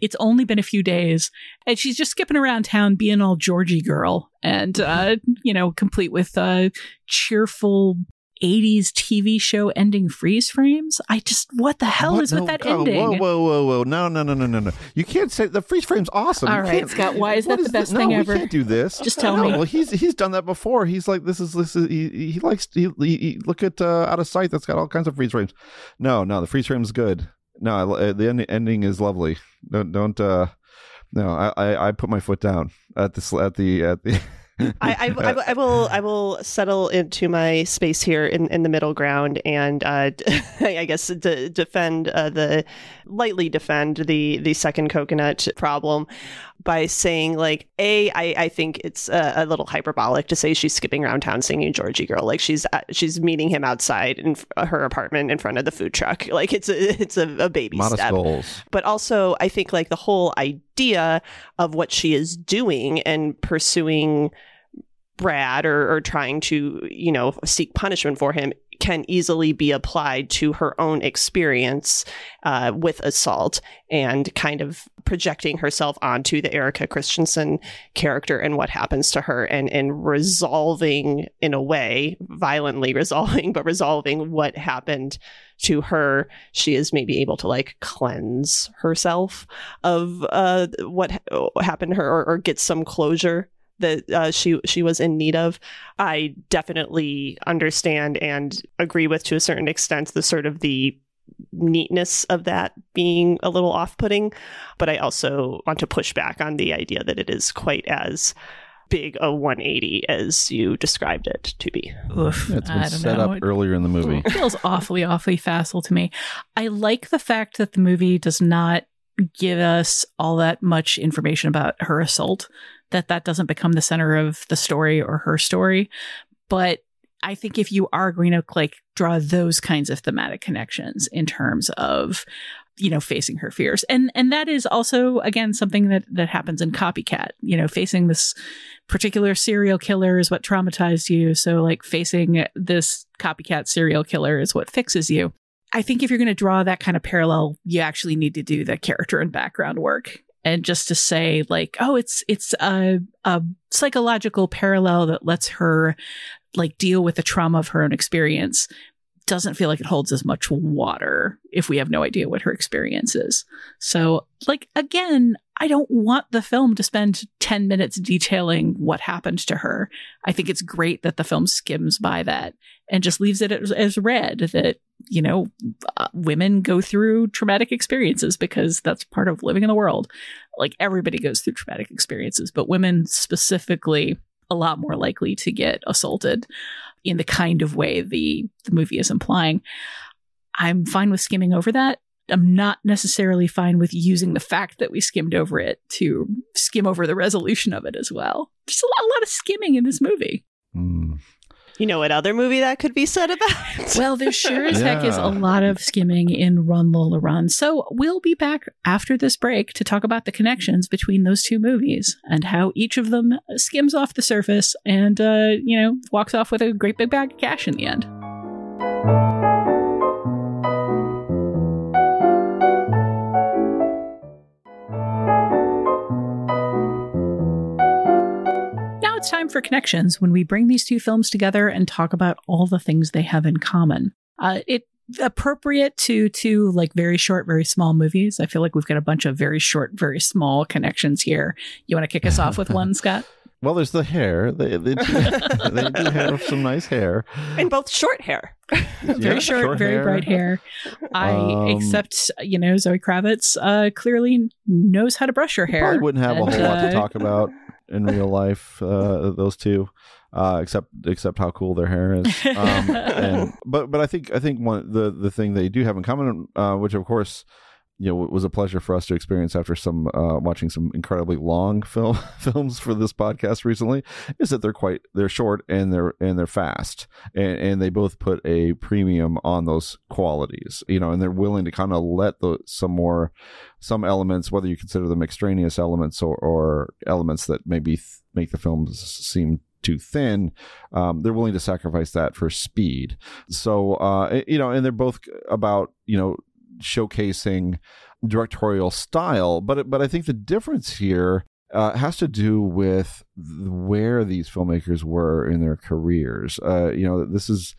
It's only been a few days, and she's just skipping around town being all Georgy Girl and, uh, you know, complete with uh, cheerful 80s TV show ending freeze frames. I just, what the hell What? is with No, that God, ending? Whoa, whoa, whoa, whoa! No, no, no, no, no, no! You can't say the freeze frame's awesome. All right, Scott, why is that the best no, thing we ever? can't do this. Just tell No, me. Well, he's he's done that before. He's like, this is this is he, he likes he, he, he- look at uh, out of sight. That's got all kinds of freeze frames. No, no, the freeze frame's good. No, I- uh, the end, ending is lovely. Don't don't. uh No, I, I I put my foot down at the at the at the. I, I, I, I will I will settle into my space here in, in the middle ground and uh, I guess de- defend uh, the lightly defend the the second coconut problem by saying like a I, I think it's a, a little hyperbolic to say she's skipping around town singing Georgy Girl. Like she's uh, she's meeting him outside in f- her apartment in front of the food truck. Like it's a it's a, a baby Modest step. goals. but also I think like the whole idea of what she is doing and pursuing Brad or, or trying to, you know, seek punishment for him can easily be applied to her own experience uh, with assault and kind of projecting herself onto the Erika Christensen character and what happens to her and, and resolving in a way, violently resolving, but resolving what happened to her. She is maybe able to like cleanse herself of uh, what ha- happened to her or, or get some closure that uh, she she was in need of. I definitely understand and agree with to a certain extent the sort of the neatness of that being a little off-putting, but I also want to push back on the idea that it is quite as big a 180 as you described it to be. Oof, It's I been don't set know. up It earlier in the movie. It feels awfully, awfully facile to me. I like the fact that the movie does not give us all that much information about her assault, that that doesn't become the center of the story or her story. But I think if you are going to like draw those kinds of thematic connections in terms of you know facing her fears. And and that is also again something that that happens in copycat. You know facing this particular serial killer is what traumatized you. So like facing this copycat serial killer is what fixes you. I think if you're going to draw that kind of parallel you actually need to do the character and background work and just to say like oh it's it's a, a psychological parallel that lets her like deal with the trauma of her own experience doesn't feel like it holds as much water if we have no idea what her experience is. So, like, again, I don't want the film to spend 10 minutes detailing what happened to her. I think it's great that the film skims by that and just leaves it as, as read that, you know, uh, women go through traumatic experiences because that's part of living in the world. Like, everybody goes through traumatic experiences, but women specifically a lot more likely to get assaulted in the kind of way the, the movie is implying. I'm fine with skimming over that. I'm not necessarily fine with using the fact that we skimmed over it to skim over the resolution of it as well. Just a lot, a lot of skimming in this movie. You know what other movie that could be said about? Well, there sure as heck is a lot of skimming in Run Lola Run. So we'll be back after this break to talk about the connections between those two movies and how each of them skims off the surface and, uh, you know, walks off with a great big bag of cash in the end. It's time for connections when we bring these two films together and talk about all the things they have in common. Uh, it appropriate to two like very short, very small movies. I feel like we've got a bunch of very short, very small connections here. You want to kick us off with one, Scott? Well, there's the hair. They they do, they do have some nice hair. and both short hair. very Yeah, short, short very hair. bright hair. I Um, accept, you know, Zoe Kravitz uh, clearly knows how to brush her hair. Probably wouldn't have a And, whole lot to uh, talk about in real life. Uh, those two, uh, except except how cool their hair is. Um, and but but I think I think one the the thing they do have in common, uh, which of course. You know, it was a pleasure for us to experience after some uh, watching some incredibly long film films for this podcast recently. Is that they're quite they're short and they're and they're fast, and, and they both put a premium on those qualities. You know, and they're willing to kind of let the some more some elements, whether you consider them extraneous elements or, or elements that maybe th- make the films seem too thin, um, they're willing to sacrifice that for speed. So, uh, you know, and they're both about, you know, showcasing directorial style. But, but I think the difference here uh, has to do with where these filmmakers were in their careers. Uh, you know, this is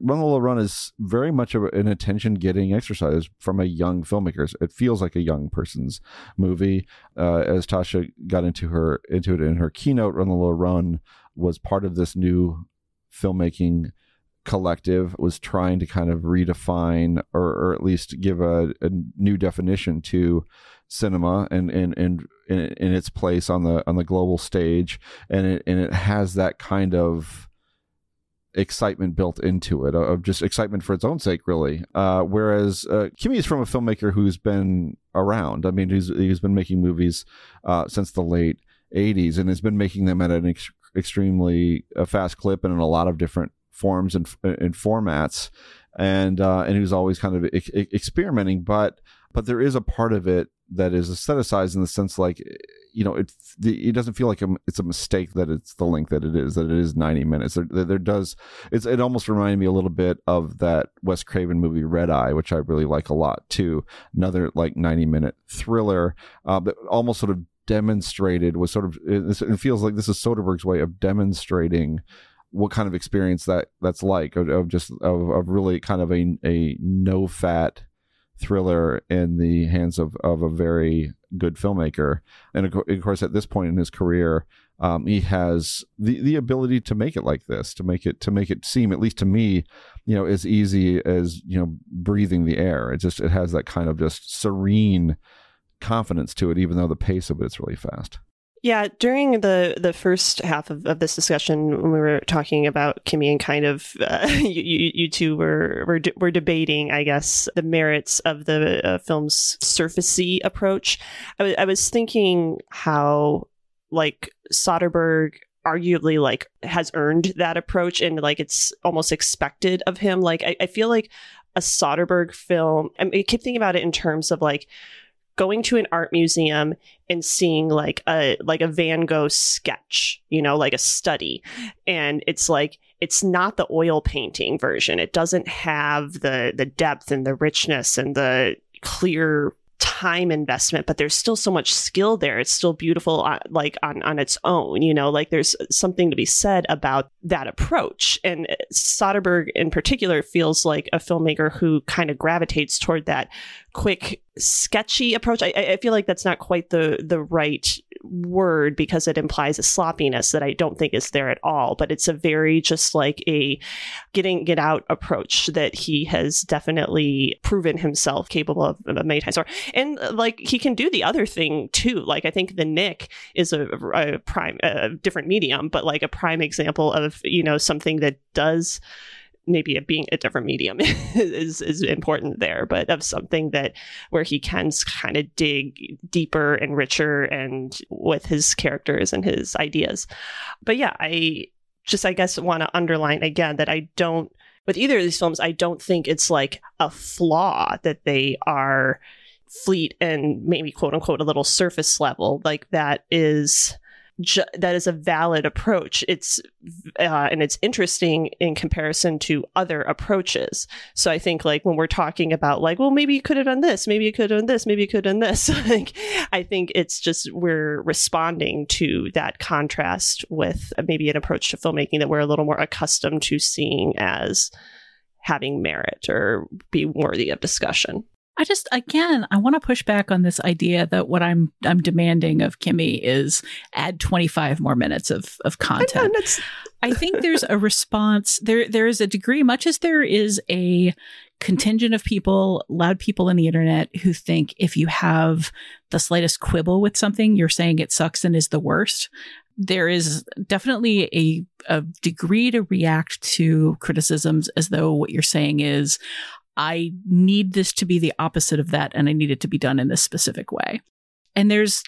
Run Lola Run is very much an attention getting exercise from a young filmmaker. It feels like a young person's movie. Uh, as Tasha got into her into it in her keynote, Run Lola Run was part of this new filmmaking collective was trying to kind of redefine or, or at least give a, a new definition to cinema and and and in, its place on the on the global stage. And it and it has that kind of excitement built into it of just excitement for its own sake really. Uh, whereas uh, Kimi is from a filmmaker who's been around. I mean he's he's been making movies uh, since the late 80s and has been making them at an ex- extremely uh, fast clip and in a lot of different forms and, and formats. And uh, and was always kind of e- experimenting but but there is a part of it that is aestheticized in the sense like you know it it doesn't feel like a, it's a mistake that it's the length that it is that it is 90 minutes. There, there does it's it almost reminded me a little bit of that Wes Craven movie Red Eye which I really like a lot too. Another like 90 minute thriller uh, that almost sort of demonstrated was sort of it, it feels like this is Soderbergh's way of demonstrating what kind of experience that that's like of, of just of, of really kind of a a no fat thriller in the hands of, of a very good filmmaker. And of course, at this point in his career, um, he has the, the ability to make it like this, to make it to make it seem, at least to me, you know, as easy as you know breathing the air. It just it has that kind of just serene confidence to it, even though the pace of it's really fast. Yeah, during the the first half of, of this discussion, when we were talking about Kimi and kind of uh, you, you two were were, de- were debating, I guess, the merits of the uh, film's surfacey approach. I, w- I was thinking how like Soderbergh arguably like has earned that approach and like it's almost expected of him. Like I, I feel like a Soderbergh film. I, mean, I keep thinking about it in terms of like going to an art museum and seeing like a like a Van Gogh sketch, you know, like a study. And it's like it's not the oil painting version. It doesn't have the the depth and the richness and the clear time investment but there's still so much skill there. It's still beautiful uh, like on on its own you know like there's something to be said about that approach. And Soderbergh in particular feels like a filmmaker who kind of gravitates toward that quick sketchy approach. I, I feel like that's not quite the the right word because it implies a sloppiness that I don't think is there at all. But it's a very just like a getting get out approach that he has definitely proven himself capable of, many times. Or And uh, like he can do the other thing too. Like I think the Knick is a, a prime, a different medium, but like a prime example of you know something that does maybe it being a different medium is is important there, but of something that where he can kind of dig deeper and richer and with his characters and his ideas. But yeah, I just I guess want to underline again that I don't with either of these films, I don't think it's like a flaw that they are fleet and maybe quote unquote a little surface level. Like that is ju- that is a valid approach. It's uh, and it's interesting in comparison to other approaches. So I think like when we're talking about like, well, maybe you could have done this, maybe you could have done this, maybe you could have done this. like, I think it's just we're responding to that contrast with maybe an approach to filmmaking that we're a little more accustomed to seeing as having merit or be worthy of discussion. I just again I want to push back on this idea that what I'm I'm demanding of Kimi is add 25 more minutes of of content. I, I think there's a response there there is a degree much as there is a contingent of people, loud people in the internet who think if you have the slightest quibble with something, you're saying it sucks and is the worst. There is definitely a, a degree to react to criticisms as though what you're saying is, I need this to be the opposite of that, and I need it to be done in this specific way. And there's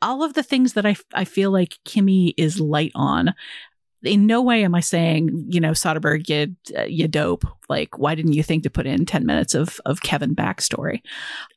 all of the things that I, I feel like Kimi is light on in no way am I saying, you know, Soderbergh, you, uh, you dope. Like, why didn't you think to put in 10 minutes of, of Kevin backstory?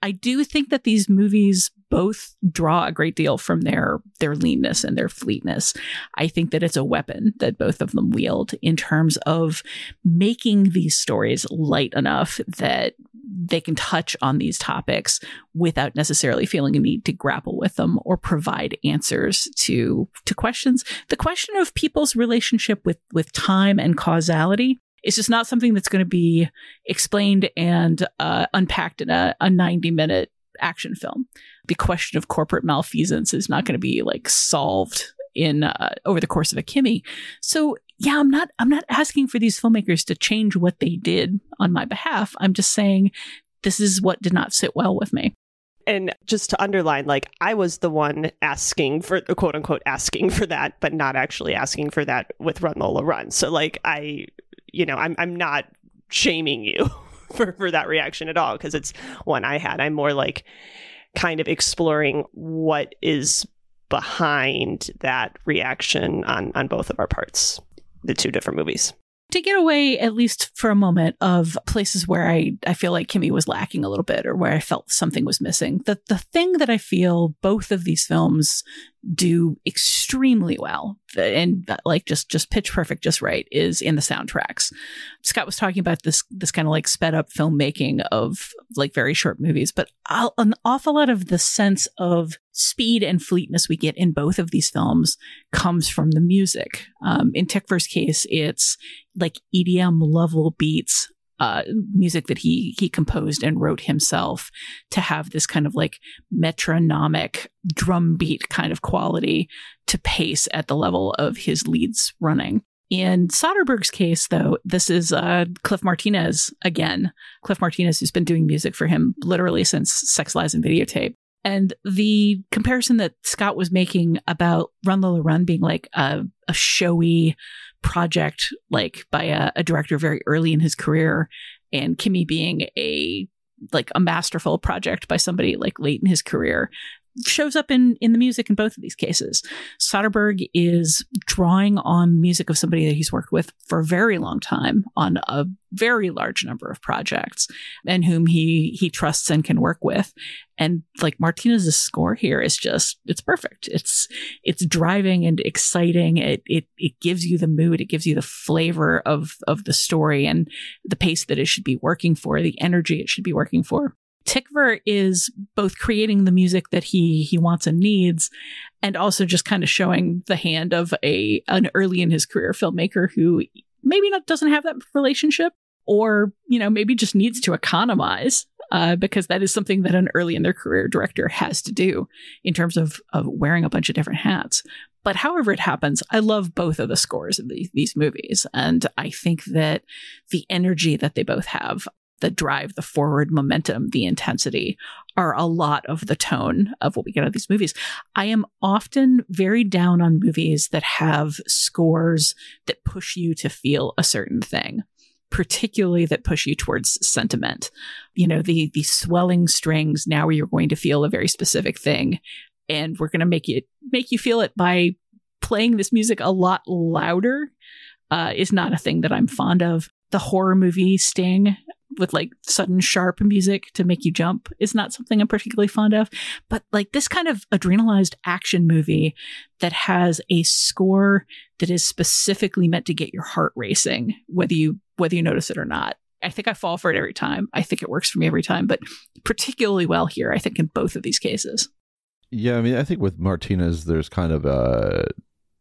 I do think that these movies both draw a great deal from their, their leanness and their fleetness. I think that it's a weapon that both of them wield in terms of making these stories light enough that they can touch on these topics without necessarily feeling a need to grapple with them or provide answers to to questions. The question of people's relationship with with time and causality is just not something that's going to be explained and uh, unpacked in a, a 90 minute action film. The question of corporate malfeasance is not going to be like solved in uh, over the course of a Kimi. So yeah, I'm not I'm not asking for these filmmakers to change what they did on my behalf. I'm just saying this is what did not sit well with me. And just to underline, like I was the one asking for the quote unquote asking for that, but not actually asking for that with Run Lola Run. So like I, you know, I'm I'm not shaming you for for that reaction at all because it's one I had. I'm more like kind of exploring what is behind that reaction on on both of our parts the two different movies to get away at least for a moment of places where I, I feel like Kimi was lacking a little bit or where I felt something was missing. The the thing that I feel both of these films do extremely well. And like just just pitch perfect just right is in the soundtracks. Scott was talking about this this kind of like sped up filmmaking of like very short movies but an awful lot of the sense of speed and fleetness we get in both of these films comes from the music. Um, in Tykwer's case it's like edm level beats uh, music that he he composed and wrote himself to have this kind of like metronomic drum beat kind of quality to pace at the level of his leads running. In Soderbergh's case, though, this is uh, Cliff Martinez again. Cliff Martinez, who's been doing music for him literally since Sex, Lies, and Videotape. And the comparison that Scott was making about Run Lola Run being like a, a showy project, like by a, a director very early in his career, and Kimi being a like a masterful project by somebody like late in his career shows up in in the music in both of these cases. Soderbergh is drawing on music of somebody that he's worked with for a very long time on a very large number of projects and whom he he trusts and can work with. And like Martinez's score here is just it's perfect. It's it's driving and exciting. It it it gives you the mood, it gives you the flavor of of the story and the pace that it should be working for, the energy it should be working for. Tykwer is both creating the music that he he wants and needs, and also just kind of showing the hand of a an early in his career filmmaker who maybe not doesn't have that relationship, or you know maybe just needs to economize uh, because that is something that an early in their career director has to do in terms of of wearing a bunch of different hats. But however it happens, I love both of the scores of the, these movies, and I think that the energy that they both have the drive, the forward momentum, the intensity are a lot of the tone of what we get out of these movies. I am often very down on movies that have scores that push you to feel a certain thing particularly that push you towards sentiment. You know, the the swelling strings, now you're going to feel a very specific thing. And we're gonna make it make you feel it by playing this music a lot louder, uh, is not a thing that I'm fond of. The horror movie Sting with like sudden sharp music to make you jump is not something I'm particularly fond of. But like this kind of adrenalized action movie that has a score that is specifically meant to get your heart racing, whether you whether you notice it or not. I think I fall for it every time. I think it works for me every time, but particularly well here, I think in both of these cases. Yeah, I mean, I think with Martinez, there's kind of a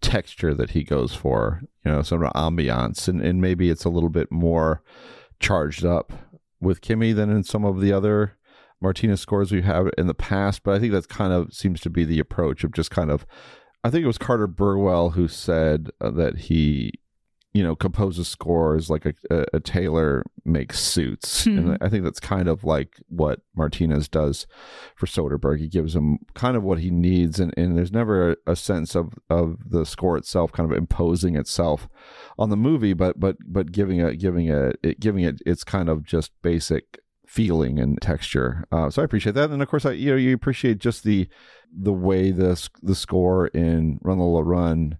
texture that he goes for, you know, sort of ambiance, and, and maybe it's a little bit more charged up with Kimi than in some of the other Martinez scores we have in the past. But I think that kind of seems to be the approach of just kind of. I think it was Carter Burwell who said uh, that he, you know, composes scores like a, a, a tailor makes suits, hmm. and I think that's kind of like what Martinez does for Soderbergh. He gives him kind of what he needs, and, and there's never a, a sense of of the score itself kind of imposing itself on the movie, but but but giving it giving it, it giving it its kind of just basic feeling and texture. Uh, so I appreciate that, and of course, I you know you appreciate just the the way the the score in Run Lola Run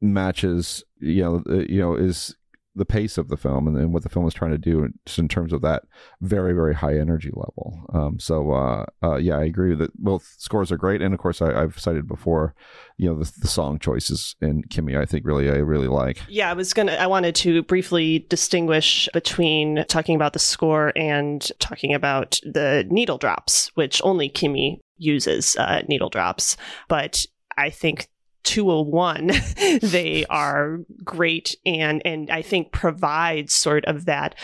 matches. You know, uh, you know is the pace of the film and, and what the film is trying to do just in terms of that very very high energy level. Um, so uh, uh, yeah, I agree that both scores are great, and of course I, have cited before, you know, the, the, song choices in Kimi I think really I really like. Yeah, I was gonna. I wanted to briefly distinguish between talking about the score and talking about the needle drops, which only Kimi uses uh, needle drops, but I think 201 they are great and and i think provide sort of that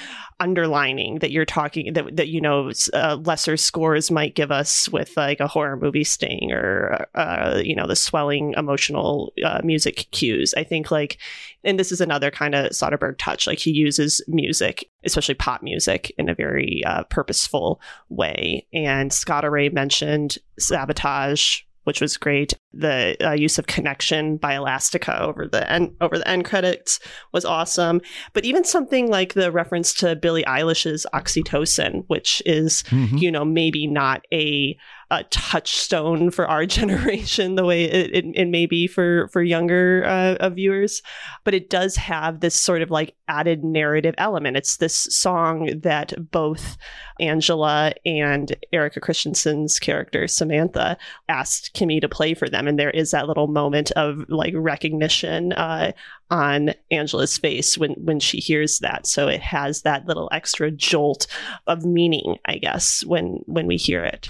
underlining that you're talking that, that you know uh, lesser scores might give us with like a horror movie sting or uh, you know the swelling emotional uh, music cues. I think like and this is another kind of soderbergh touch like he uses music especially pop music in a very uh, purposeful way. And scott array mentioned sabotage which was great. The uh, use of connection by Elastica over the end over the end credits was awesome. But even something like the reference to Billie Eilish's oxytocin, which is mm-hmm. you know maybe not a a touchstone for our generation the way it, it, it may be for for younger uh, viewers but it does have this sort of like added narrative element it's this song that both angela and Erika Christensen's character samantha asked Kimi to play for them and there is that little moment of like recognition uh, on Angela's face when when she hears that. So it has that little extra jolt of meaning, I guess, when when we hear it.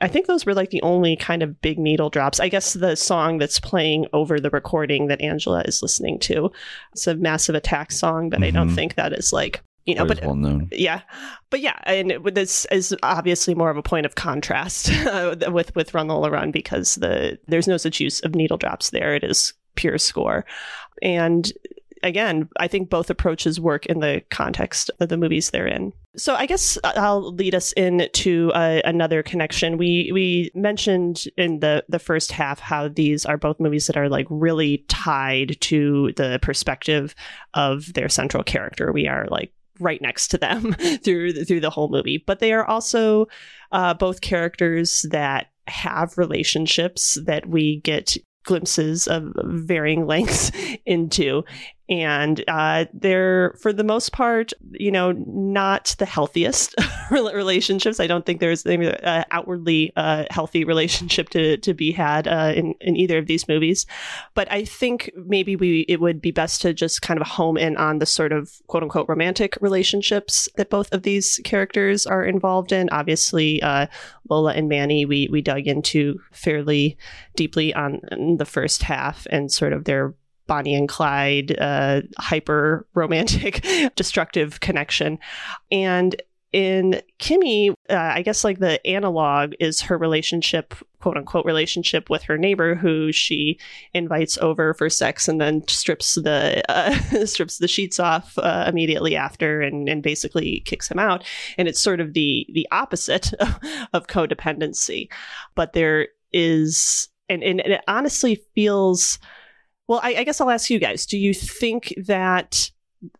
I think those were like the only kind of big needle drops. I guess the song that's playing over the recording that Angela is listening to. It's a massive attack song, but mm-hmm. I don't mm-hmm. think that is like you know, but well known. yeah, but yeah, and this is obviously more of a point of contrast with with Run Lola Run because the there's no such use of needle drops there. It is pure score, and again, I think both approaches work in the context of the movies they're in. So I guess I'll lead us into uh, another connection. We we mentioned in the the first half how these are both movies that are like really tied to the perspective of their central character. We are like right next to them through the, through the whole movie, but they are also uh, both characters that have relationships that we get glimpses of varying lengths into and uh, they're for the most part you know not the healthiest relationships. I don't think there's an uh, outwardly uh, healthy relationship to, to be had uh, in, in either of these movies. But i think maybe we it would be best to just kind of home in on the sort of quote unquote romantic relationships that both of these characters are involved in. Obviously uh, lola and Manni we we dug into fairly deeply on the first half and sort of their Bonnie and Clyde, uh, hyper romantic, destructive connection. And in Kimi, uh, I guess like the analog is her relationship, quote unquote, relationship with her neighbor, who she invites over for sex and then strips the uh, strips the sheets off uh, immediately after, and, and basically kicks him out. And it's sort of the the opposite of, codependency, but there is, and, and it honestly feels well, I, I guess I'll ask you guys: Do you think that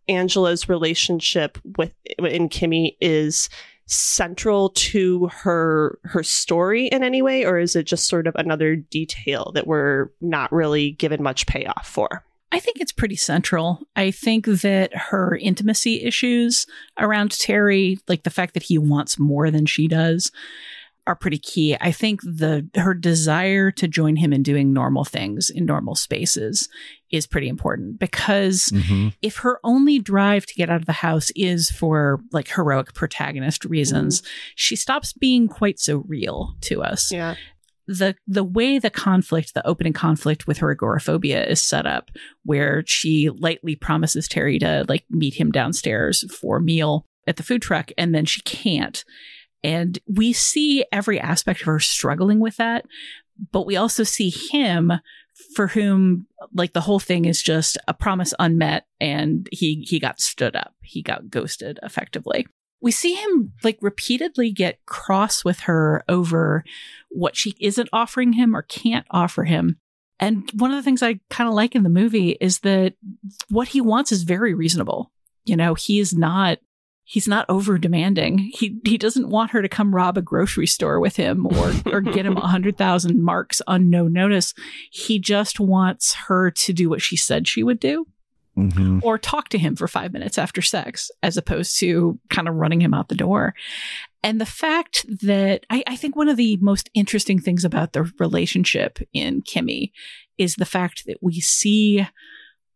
Angela's relationship with in Kimi is central to her her story in any way, or is it just sort of another detail that we're not really given much payoff for? I think it's pretty central. I think that her intimacy issues around Terry, like the fact that he wants more than she does, are pretty key. I think the her desire to join him in doing normal things in normal spaces is pretty important because mm-hmm. if her only drive to get out of the house is for like heroic protagonist reasons, mm-hmm. she stops being quite so real to us. Yeah. The the way the conflict, the opening conflict with her agoraphobia is set up, where she lightly promises Terry to like meet him downstairs for a meal at the food truck, and then she can't and we see every aspect of her struggling with that, but we also see him for whom like the whole thing is just a promise unmet and he he got stood up. He got ghosted effectively. We see him like repeatedly get cross with her over what she isn't offering him or can't offer him. And one of the things I kind of like in the movie is that what he wants is very reasonable. You know, he is not he's not over demanding. He he doesn't want her to come rob a grocery store with him or or get him a hundred thousand marks on no notice. He just wants her to do what she said she would do. Mm-hmm. or talk to him for five minutes after sex, as opposed to kind of running him out the door. And the fact that I, I think one of the most interesting things about the relationship in Kimi is the fact that we see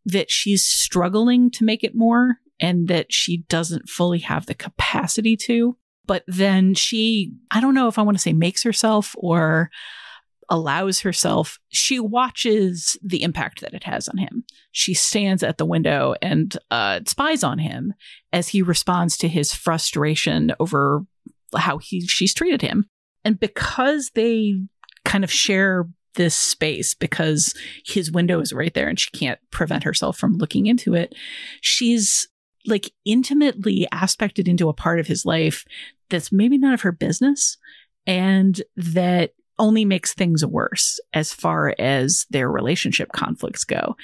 that she's struggling to make it more and that she doesn't fully have the capacity to. But then she, I don't know if I want to say makes herself or allows herself, she watches the impact that it has on him. She stands at the window and uh, spies on him as he responds to his frustration over how he she's treated him. And because they kind of share this space because his window is right there and she can't prevent herself from looking into it, she's like intimately aspected into a part of his life that's maybe none of her business and that only makes things worse as far as their relationship conflicts go.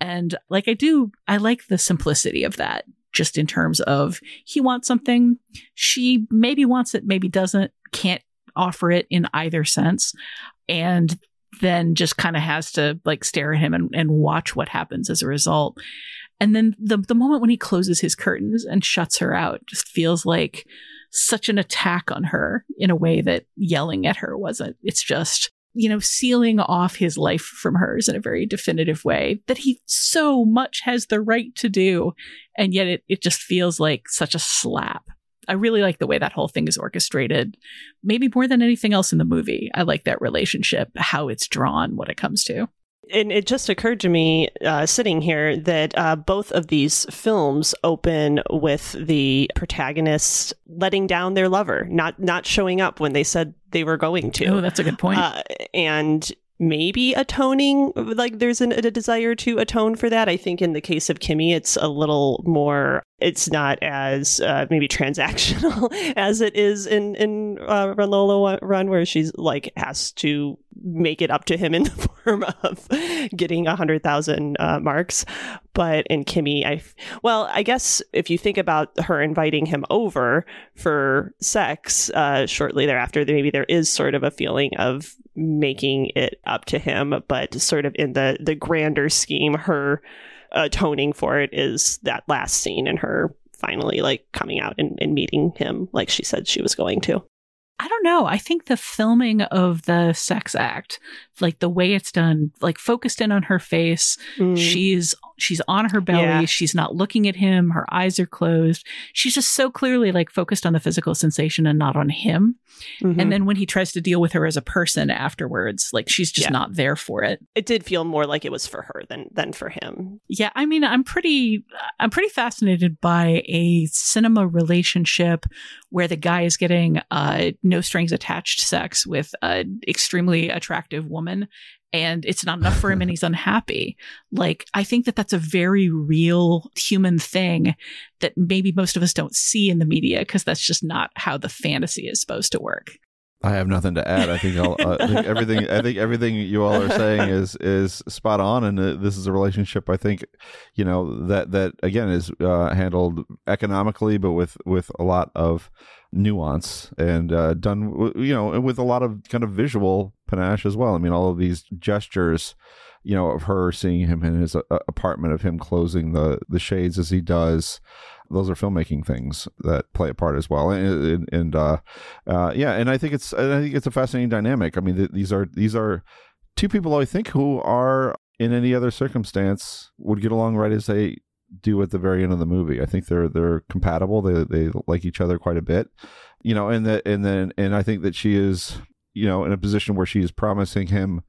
And like I do, I like the simplicity of that just in terms of he wants something, she maybe wants it, maybe doesn't, can't offer it in either sense. And then just kind of has to like stare at him and, and watch what happens as a result. And then the the moment when he closes his curtains and shuts her out just feels like such an attack on her in a way that yelling at her wasn't. It's just, you know, sealing off his life from hers in a very definitive way that he so much has the right to do. And yet it, it just feels like such a slap. I really like the way that whole thing is orchestrated. Maybe more than anything else in the movie. I like that relationship, how it's drawn, what it comes to and it just occurred to me uh, sitting here that uh, both of these films open with the protagonist letting down their lover, not not showing up when they said they were going to. Oh, that's a good point. Uh, and maybe atoning like there's an, a desire to atone for that i think in the case of Kimi it's a little more it's not as uh, maybe transactional as it is in in uh, Run Lola Run, where she's like has to make it up to him in the form of getting a hundred thousand uh, marks. But in Kimi, I well, I guess if you think about her inviting him over for sex uh, shortly thereafter, maybe there is sort of a feeling of making it up to him, but sort of in the the grander scheme, her atoning for it is that last scene and her finally like coming out and, and meeting him like she said she was going to. I don't know. I think the filming of the sex act, like the way it's done, like focused in on her face, mm. she's she's on her belly, yeah. she's not looking at him, her eyes are closed. She's just so clearly like focused on the physical sensation and not on him. Mm-hmm. And then when he tries to deal with her as a person afterwards, like she's just yeah. not there for it. It did feel more like it was for her than than for him. Yeah, I mean, I'm pretty I'm pretty fascinated by a cinema relationship where the guy is getting uh no strings attached sex with an extremely attractive woman and it's not enough for him and he's unhappy. Like, I think that that's a very real human thing that maybe most of us don't see in the media because that's just not how the fantasy is supposed to work. I have nothing to add. I think, I think everything. I think everything you all are saying is is spot on, and uh, this is a relationship. I think, you know that that again is uh, handled economically, but with with a lot of nuance and uh, done you know with a lot of kind of visual panache as well i mean all of these gestures you know of her seeing him in his uh, apartment of him closing the the shades as he does those are filmmaking things that play a part as well and, and, and uh, uh, yeah and i think it's i think it's a fascinating dynamic i mean th- these are these are two people i think who are in any other circumstance would get along right as they do at the very end of the movie. I think they're they're compatible. They they like each other quite a bit, you know. And that and then and I think that she is you know in a position where she is promising him.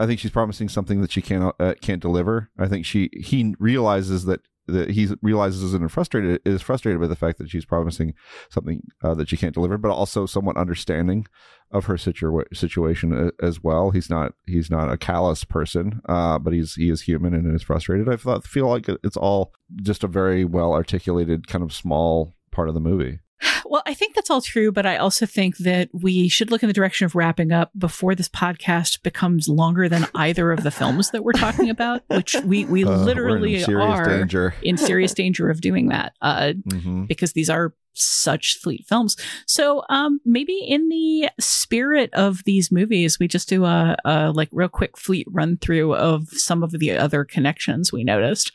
I think she's promising something that she can't uh, can't deliver. I think she he realizes that that he realizes and frustrated is frustrated by the fact that she's promising something uh, that she can't deliver, but also somewhat understanding of her situa- situation uh, as well. He's not he's not a callous person, uh, but he's he is human and is frustrated. I feel like it's all just a very well articulated kind of small part of the movie. Well, I think that's all true, but I also think that we should look in the direction of wrapping up before this podcast becomes longer than either of the films that we're talking about, which we, we uh, literally in are danger. in serious danger of doing that uh, mm-hmm. because these are such fleet films. So um, maybe in the spirit of these movies, we just do a, a like real quick fleet run through of some of the other connections we noticed.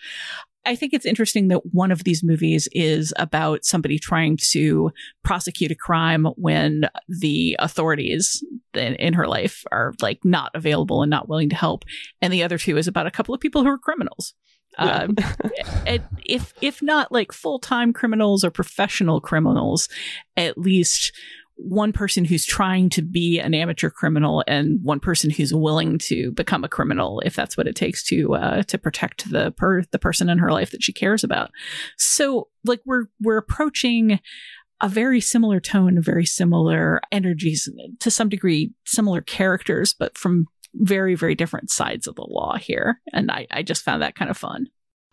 I think it's interesting that one of these movies is about somebody trying to prosecute a crime when the authorities in, in, her life are like not available and not willing to help, and the other two is about a couple of people who are criminals. Yeah. Um, if if not like full time criminals or professional criminals, at least one person who's trying to be an amateur criminal and one person who's willing to become a criminal if that's what it takes to uh, to protect the per- the person in her life that she cares about. So like we're we're approaching a very similar tone, very similar energies, to some degree, similar characters, but from very, very different sides of the law here. And I, I just found that kind of fun.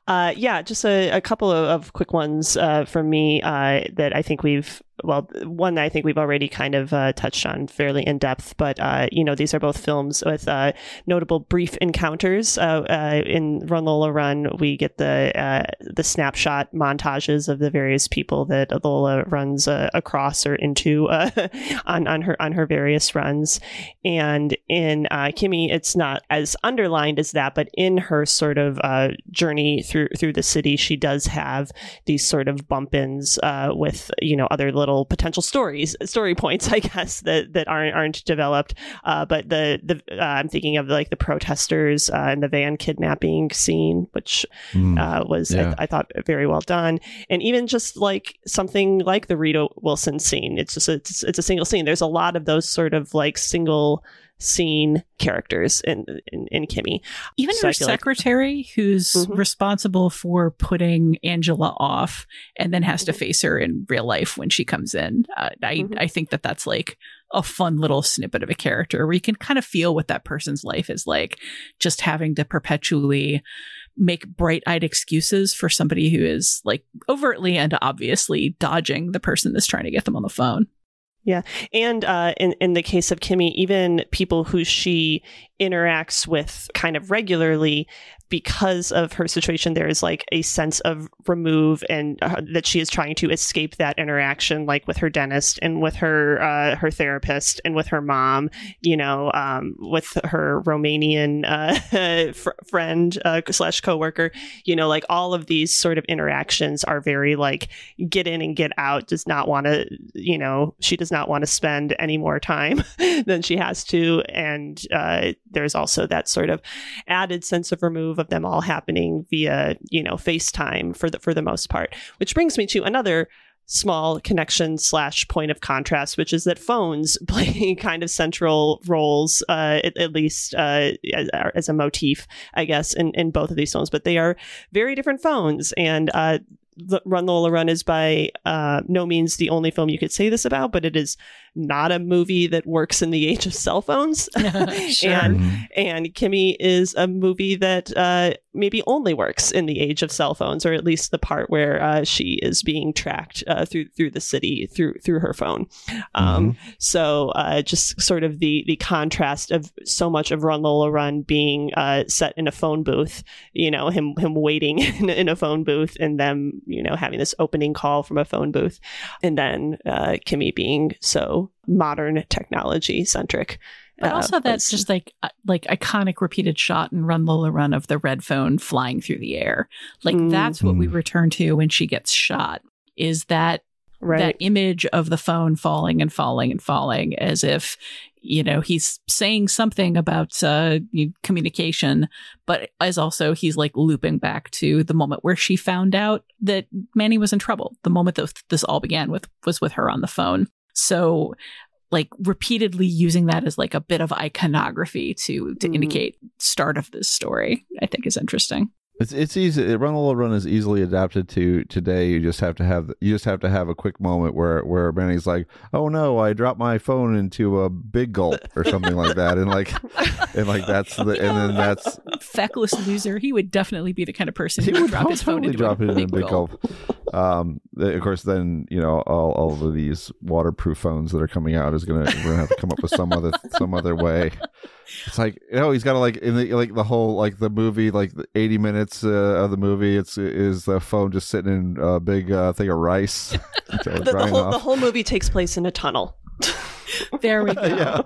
Uh, yeah, just a, a couple of, of, quick ones uh, from me uh, that I think we've well, one I think we've already kind of uh, touched on fairly in depth, but uh, you know these are both films with uh, notable brief encounters. Uh, uh, in Run Lola Run, we get the uh, the snapshot montages of the various people that Lola runs across or into on on her on her various runs, and in Kimi, it's not as underlined as that, but in her sort of journey through through the city, she does have these sort of bump ins with you know other little little potential stories, story points, I guess that that aren't aren't developed. Uh, but the the uh, I'm thinking of like the protesters uh, and the van kidnapping scene, which mm, was yeah. I, I, thought very well done, and even just like something like the Rita Wilson scene. It's just a, it's, it's a single scene. There's a lot of those sort of like single scene characters in in, in Kimi. Even so her secretary, like... who's mm-hmm. responsible for putting Angela off, and then has to mm-hmm. face her in real life when she comes in. Uh, I mm-hmm. I think that that's like a fun little snippet of a character where you can kind of feel what that person's life is like, just having to perpetually make bright eyed excuses for somebody who is like overtly and obviously dodging the person that's trying to get them on the phone. Yeah. And uh, in, in the case of Kimi, even people who she interacts with kind of regularly because of her situation there is like a sense of remove and uh, that she is trying to escape that interaction like with her dentist and with her uh, her therapist and with her mom you know um, with her romanian uh, fr- friend uh, slash coworker. You know like all of these sort of interactions are very like get in and get out does not want to you know she does not want to spend any more time than she has to. And uh, there's also that sort of added sense of remove of them all happening via, you know, FaceTime for the for the most part. Which brings me to another small connection slash point of contrast, which is that phones play kind of central roles, uh, at, at, least uh, as, as, a motif, I guess, in, in both of these films. But they are very different phones, and uh, Run Lola Run is by uh, no means the only film you could say this about, but it is not a movie that works in the age of cell phones. sure. and mm-hmm. and Kimi is a movie that uh, maybe only works in the age of cell phones, or at least the part where uh, she is being tracked uh, through through the city through through her phone. Um, mm-hmm. So uh, just sort of the the contrast of so much of Run Lola Run being uh, set in a phone booth, you know, him him waiting in, in, a phone booth, and them you know having this opening call from a phone booth, and then uh, Kimi being so modern technology centric. But uh, also, that's just like uh, like iconic repeated shot and Run Lola Run of the red phone flying through the air. Like mm. that's what we return to when she gets shot. Is that right. that image of the phone falling and falling and falling as if you know he's saying something about uh, communication but as also he's like looping back to the moment where she found out that Manni was in trouble the moment that this all began with was with her on the phone so like repeatedly using that as like a bit of iconography to to mm. indicate start of this story, I think is interesting. It's it's easy. Run Lola Run is easily adapted to today. You just have to have you just have to have a quick moment where where Manni's like, "Oh no, I dropped my phone into a big gulp" or something like that, and like and like that's the and then that's feckless loser. He would definitely be the kind of person who would drop his phone into drop a, it in big, a big gulp. gulp. Um, of course, then you know all all of these waterproof phones that are coming out is gonna we're gonna have to come up with some other some other way. It's like you know he's got to like in the like the whole like the movie like the eighty minutes uh, of the movie. It's is the phone just sitting in a big uh, thing of rice. the, the, whole, the whole movie takes place in a tunnel. There we go. yeah.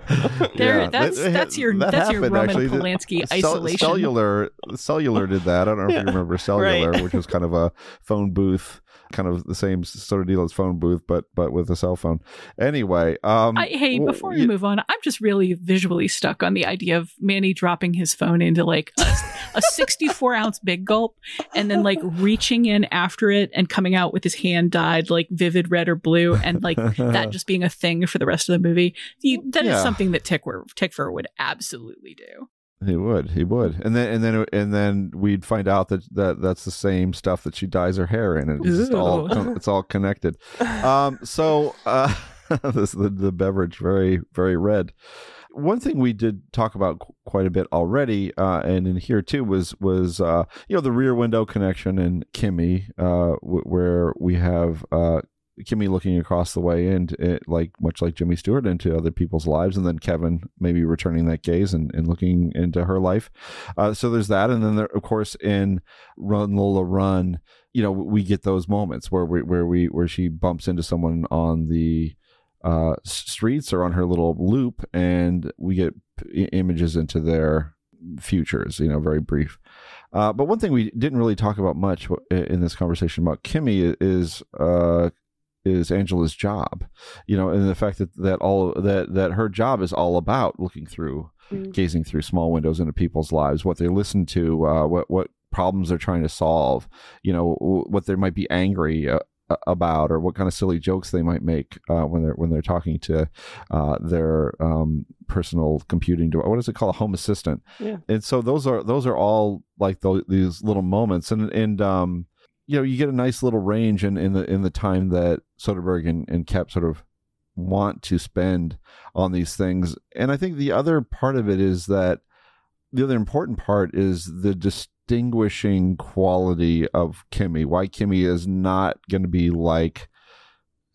There, Yeah, that's that- that's your that that's your Roman actually. Polanski Cell- isolation. Cellular, cellular did that. I don't know if you remember cellular, Right. which was kind of a phone booth, kind of the same sort of deal as phone booth, but but with a cell phone. Anyway, um, I, hey, before we move on, I'm just really visually stuck on the idea of Manni dropping his phone into like a, a 64 ounce big gulp and then like reaching in after it and coming out with his hand dyed like vivid red or blue and like that just being a thing for the rest of the movie. You, that is Yeah. something that Tykwer, Tykwer would absolutely do. He would, he would, and then and then and then we'd find out that, that that's the same stuff that she dyes her hair in. It's just all it's all connected. Um, so uh, this the the beverage very very red. One thing we did talk about qu- quite a bit already, uh, and in here too was was uh, you know the rear window connection in Kimi, uh, w- where we have uh, Kimi looking across the way and it, like much like Jimmy Stewart into other people's lives, and then Kevin maybe returning that gaze and, and looking into her life. Uh, so there's that, and then there, of course in Run Lola Run, you know we get those moments where we where we where she bumps into someone on the uh, streets or on her little loop, and we get images into their futures. You know, very brief. Uh, but one thing we didn't really talk about much in this conversation about Kimi is uh, is Angela's job, you know, and the fact that that all that that her job is all about looking through, Mm. gazing through small windows into people's lives, what they listen to, uh, what what problems they're trying to solve, you know, w- what they might be angry. Uh, about or what kind of silly jokes they might make uh, when they're when they're talking to uh, their um, personal computing device. What is it called? A home assistant Yeah. and so those are those are all like these little moments and and um you know you get a nice little range in in the in the time that Soderbergh and, and Koepp sort of want to spend on these things and I think the other part of it is that the other important part is the distinguishing quality of Kimi why Kimi is not going to be like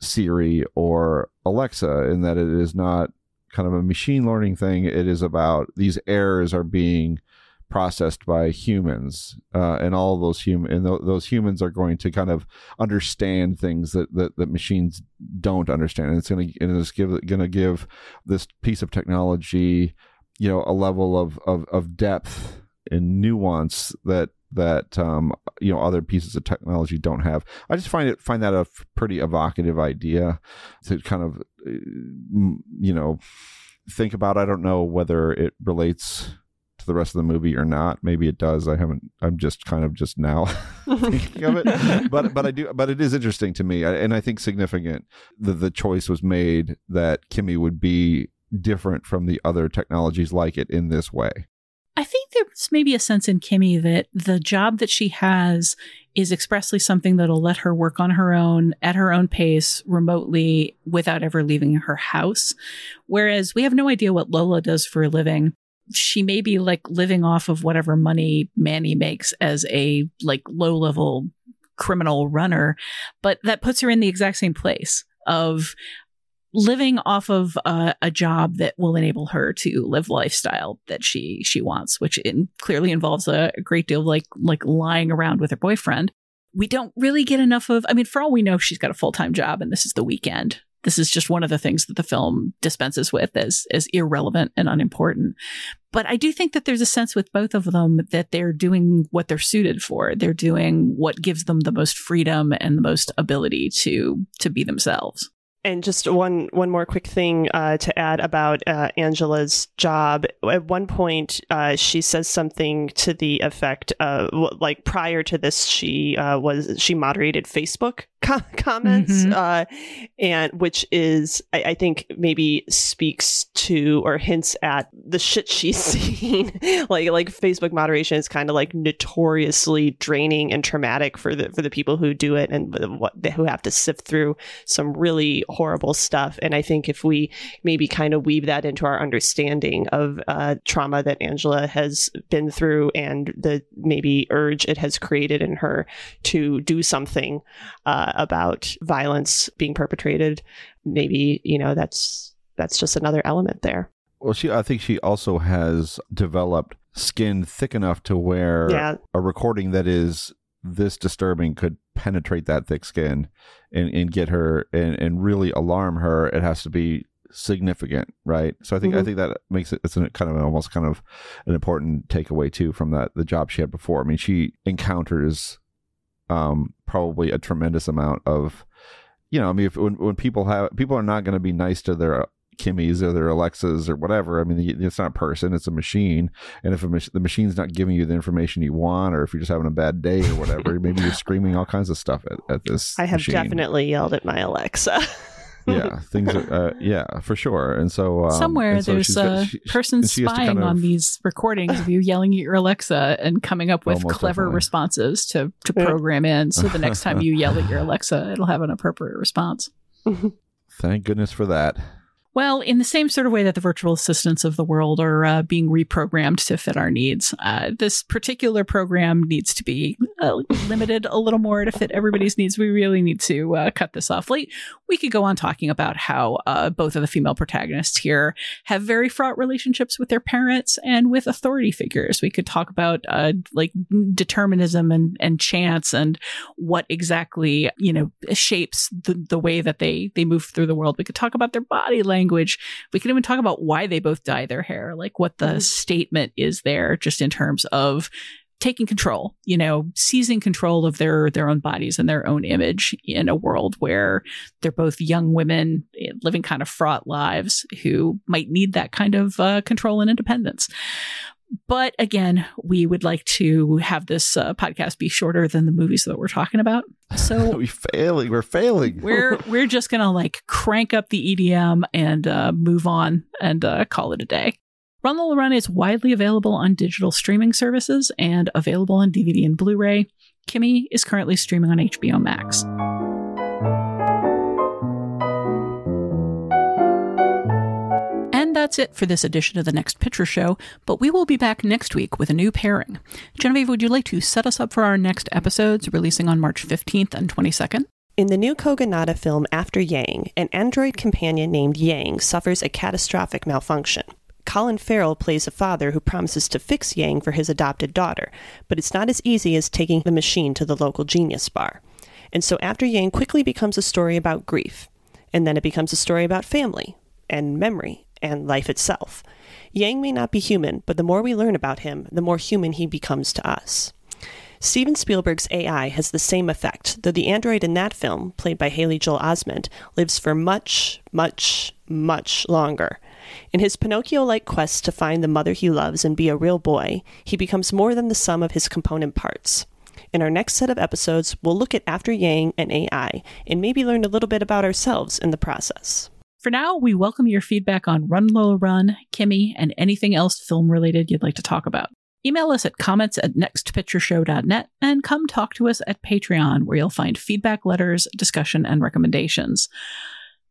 Siri or Alexa in that it is not kind of a machine learning thing. It is about these errors are being processed by humans, uh, and all those human and th- those humans are going to kind of understand things that that, that machines don't understand. And it's going to it's give going to give this piece of technology, you know, a level of of, of depth and nuance that that um, you know other pieces of technology don't have. I just find it find that a pretty evocative idea to kind of uh, you know think about. I don't know whether it relates the rest of the movie or not. Maybe it does. I haven't. I'm just kind of just now thinking of it, but but I do. But it is interesting to me, and I think significant that the choice was made that Kimi would be different from the other technologies like it in this way. I think there's maybe a sense in Kimi that the job that she has is expressly something that'll let her work on her own, at her own pace, remotely, without ever leaving her house. Whereas we have no idea what Lola does for a living. She may be like living off of whatever money Manni makes as a like low level criminal runner, but that puts her in the exact same place of living off of a job that will enable her to live lifestyle that she she wants, which in, clearly involves a, a great deal of like like lying around with her boyfriend. We don't really get enough of. I mean, for all we know, she's got a full time job, and this is the weekend. This is just one of the things that the film dispenses with as as irrelevant and unimportant. But I do think that there's a sense with both of them that they're doing what they're suited for. They're doing what gives them the most freedom and the most ability to to be themselves. And just one one more quick thing uh, to add about uh, Angela's job. At one point, uh, she says something to the effect like prior to this, she uh, was she moderated Facebook co- comments, Mhm. uh, and which is I, I think maybe speaks to or hints at the shit she's seen. like like Facebook moderation is kind of like notoriously draining and traumatic for the for the people who do it and what who have to sift through some really horrible stuff. And I think if we maybe kind of weave that into our understanding of uh, trauma that Angela has been through and the maybe urge it has created in her to do something uh, about violence being perpetrated, maybe you know that's that's just another element there. Well, she I think she also has developed skin thick enough to where Yeah. a recording that is this disturbing could penetrate that thick skin and, and get her and, and really alarm her. It has to be significant, right? So I think I Mhm. think that makes it it's a kind of an, almost kind of an important takeaway too from that the job she had before. I mean, she encounters um probably a tremendous amount of you know, I mean, if when when people have people are not going to be nice to their Kimis or their Alexas or whatever. I mean, it's not a person; it's a machine. And if a mach- the machine's not giving you the information you want, or if you're just having a bad day or whatever, maybe you're screaming all kinds of stuff at, at this. I have machine. definitely yelled at my Alexa. yeah, things are uh, yeah for sure. And so um, Somewhere and so there's she's a got- she- person she spying kind on these recordings of you yelling at your Alexa and coming up with clever definitely. responses to, to program in. So the next time you yell at your Alexa, it'll have an appropriate response. Thank goodness for that. Well, in the same sort of way that the virtual assistants of the world are uh, being reprogrammed to fit our needs, uh, this particular program needs to be uh, limited a little more to fit everybody's needs. We really need to uh, cut this off. Late, we could go on talking about how uh, both of the female protagonists here have very fraught relationships with their parents and with authority figures. We could talk about uh, like determinism and, and chance and what exactly you know shapes the, the way that they they move through the world. We could talk about their body language. We could even talk about why they both dye their hair, like what the statement is there, just in terms of taking control you know seizing control of their their own bodies and their own image in a world where they're both young women eh, living kind of fraught lives who might need that kind of uh, control and independence but again, we would like to have this uh, podcast be shorter than the movies that we're talking about. So we're failing. We're failing. we're we're just gonna like crank up the EDM and uh, move on and uh, call it a day. Run Lola Run is widely available on digital streaming services and available on DVD and Blu-ray. Kimi is currently streaming on HBO Max. That's it for this edition of the Next Picture Show, but we will be back next week with a new pairing. Genevieve, would you like to set us up for our next episodes releasing on March 15th and 22nd? In the new Kogonada film After Yang, an android companion named Yang suffers a catastrophic malfunction. Colin Farrell plays a father who promises to fix Yang for his adopted daughter, but it's not as easy as taking the machine to the local genius bar. And so After Yang quickly becomes a story about grief, and then it becomes a story about family, and memory, and life itself. Yang may not be human, but the more we learn about him, the more human he becomes to us. Steven Spielberg's AI has the same effect, though the android in that film, played by Haley Joel Osment, lives for much, much, much longer. In his Pinocchio like quest to find the mother he loves and be a real boy, he becomes more than the sum of his component parts. In our next set of episodes, we'll look at After Yang and AI and maybe learn a little bit about ourselves in the process. For now, we welcome your feedback on Run Lola Run, Kimi, and anything else film related you'd like to talk about. Email us at comments at nextpictureshow.net and come talk to us at Patreon, where you'll find feedback letters, discussion, and recommendations.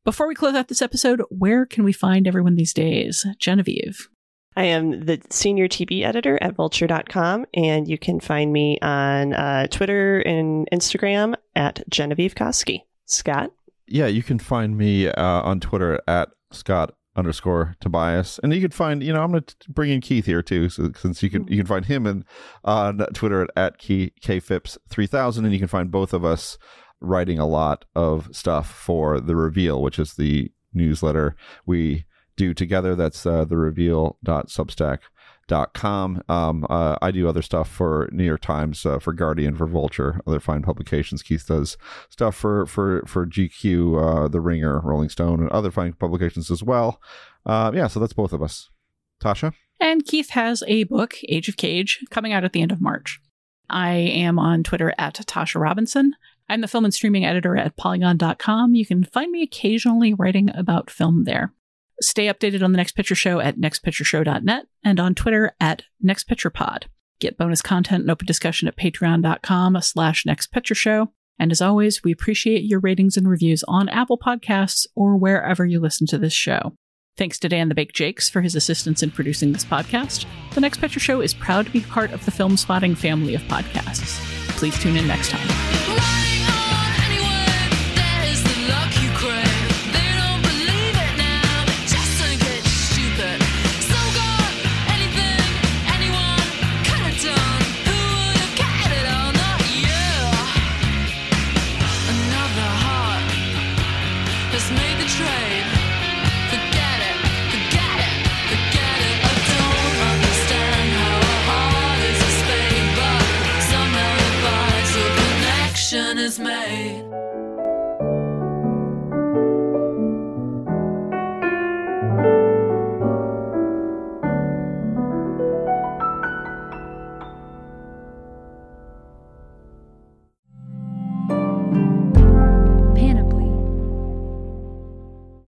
Before we close out this episode, where can we find everyone these days? Genevieve. I am the senior TV editor at vulture.com, and you can find me on uh, Twitter and Instagram at Genevieve Koski. Scott? Yeah, you can find me uh, on Twitter at Scott underscore Tobias, and you can find you know I'm going to bring in Keith here too, so since you can you can find him in on Twitter at, at Key Kfips three thousand, and you can find both of us writing a lot of stuff for the Reveal, which is the newsletter we do together. That's uh, the Reveal.substack dot com. Um, uh, I do other stuff for New York Times, uh, for Guardian, for Vulture, other fine publications. Keith does stuff for for for GQ, uh, The Ringer, Rolling Stone, and other fine publications as well. Uh, yeah, so that's both of us. Tasha. And Keith has a book, Age of Cage, coming out at the end of March. I am on Twitter at Tasha Robinson. I'm the film and streaming editor at polygon.com. You can find me occasionally writing about film there. Stay updated on the Next Picture Show at nextpictureshow.net and on Twitter at nextpicturepod. Get bonus content and open discussion at patreon.com slash nextpictureshow. And as always, we appreciate your ratings and reviews on Apple Podcasts or wherever you listen to this show. Thanks to Dan the Bake Jakes for his assistance in producing this podcast. The Next Picture Show is proud to be part of the Filmspotting family of podcasts. Please tune in next time.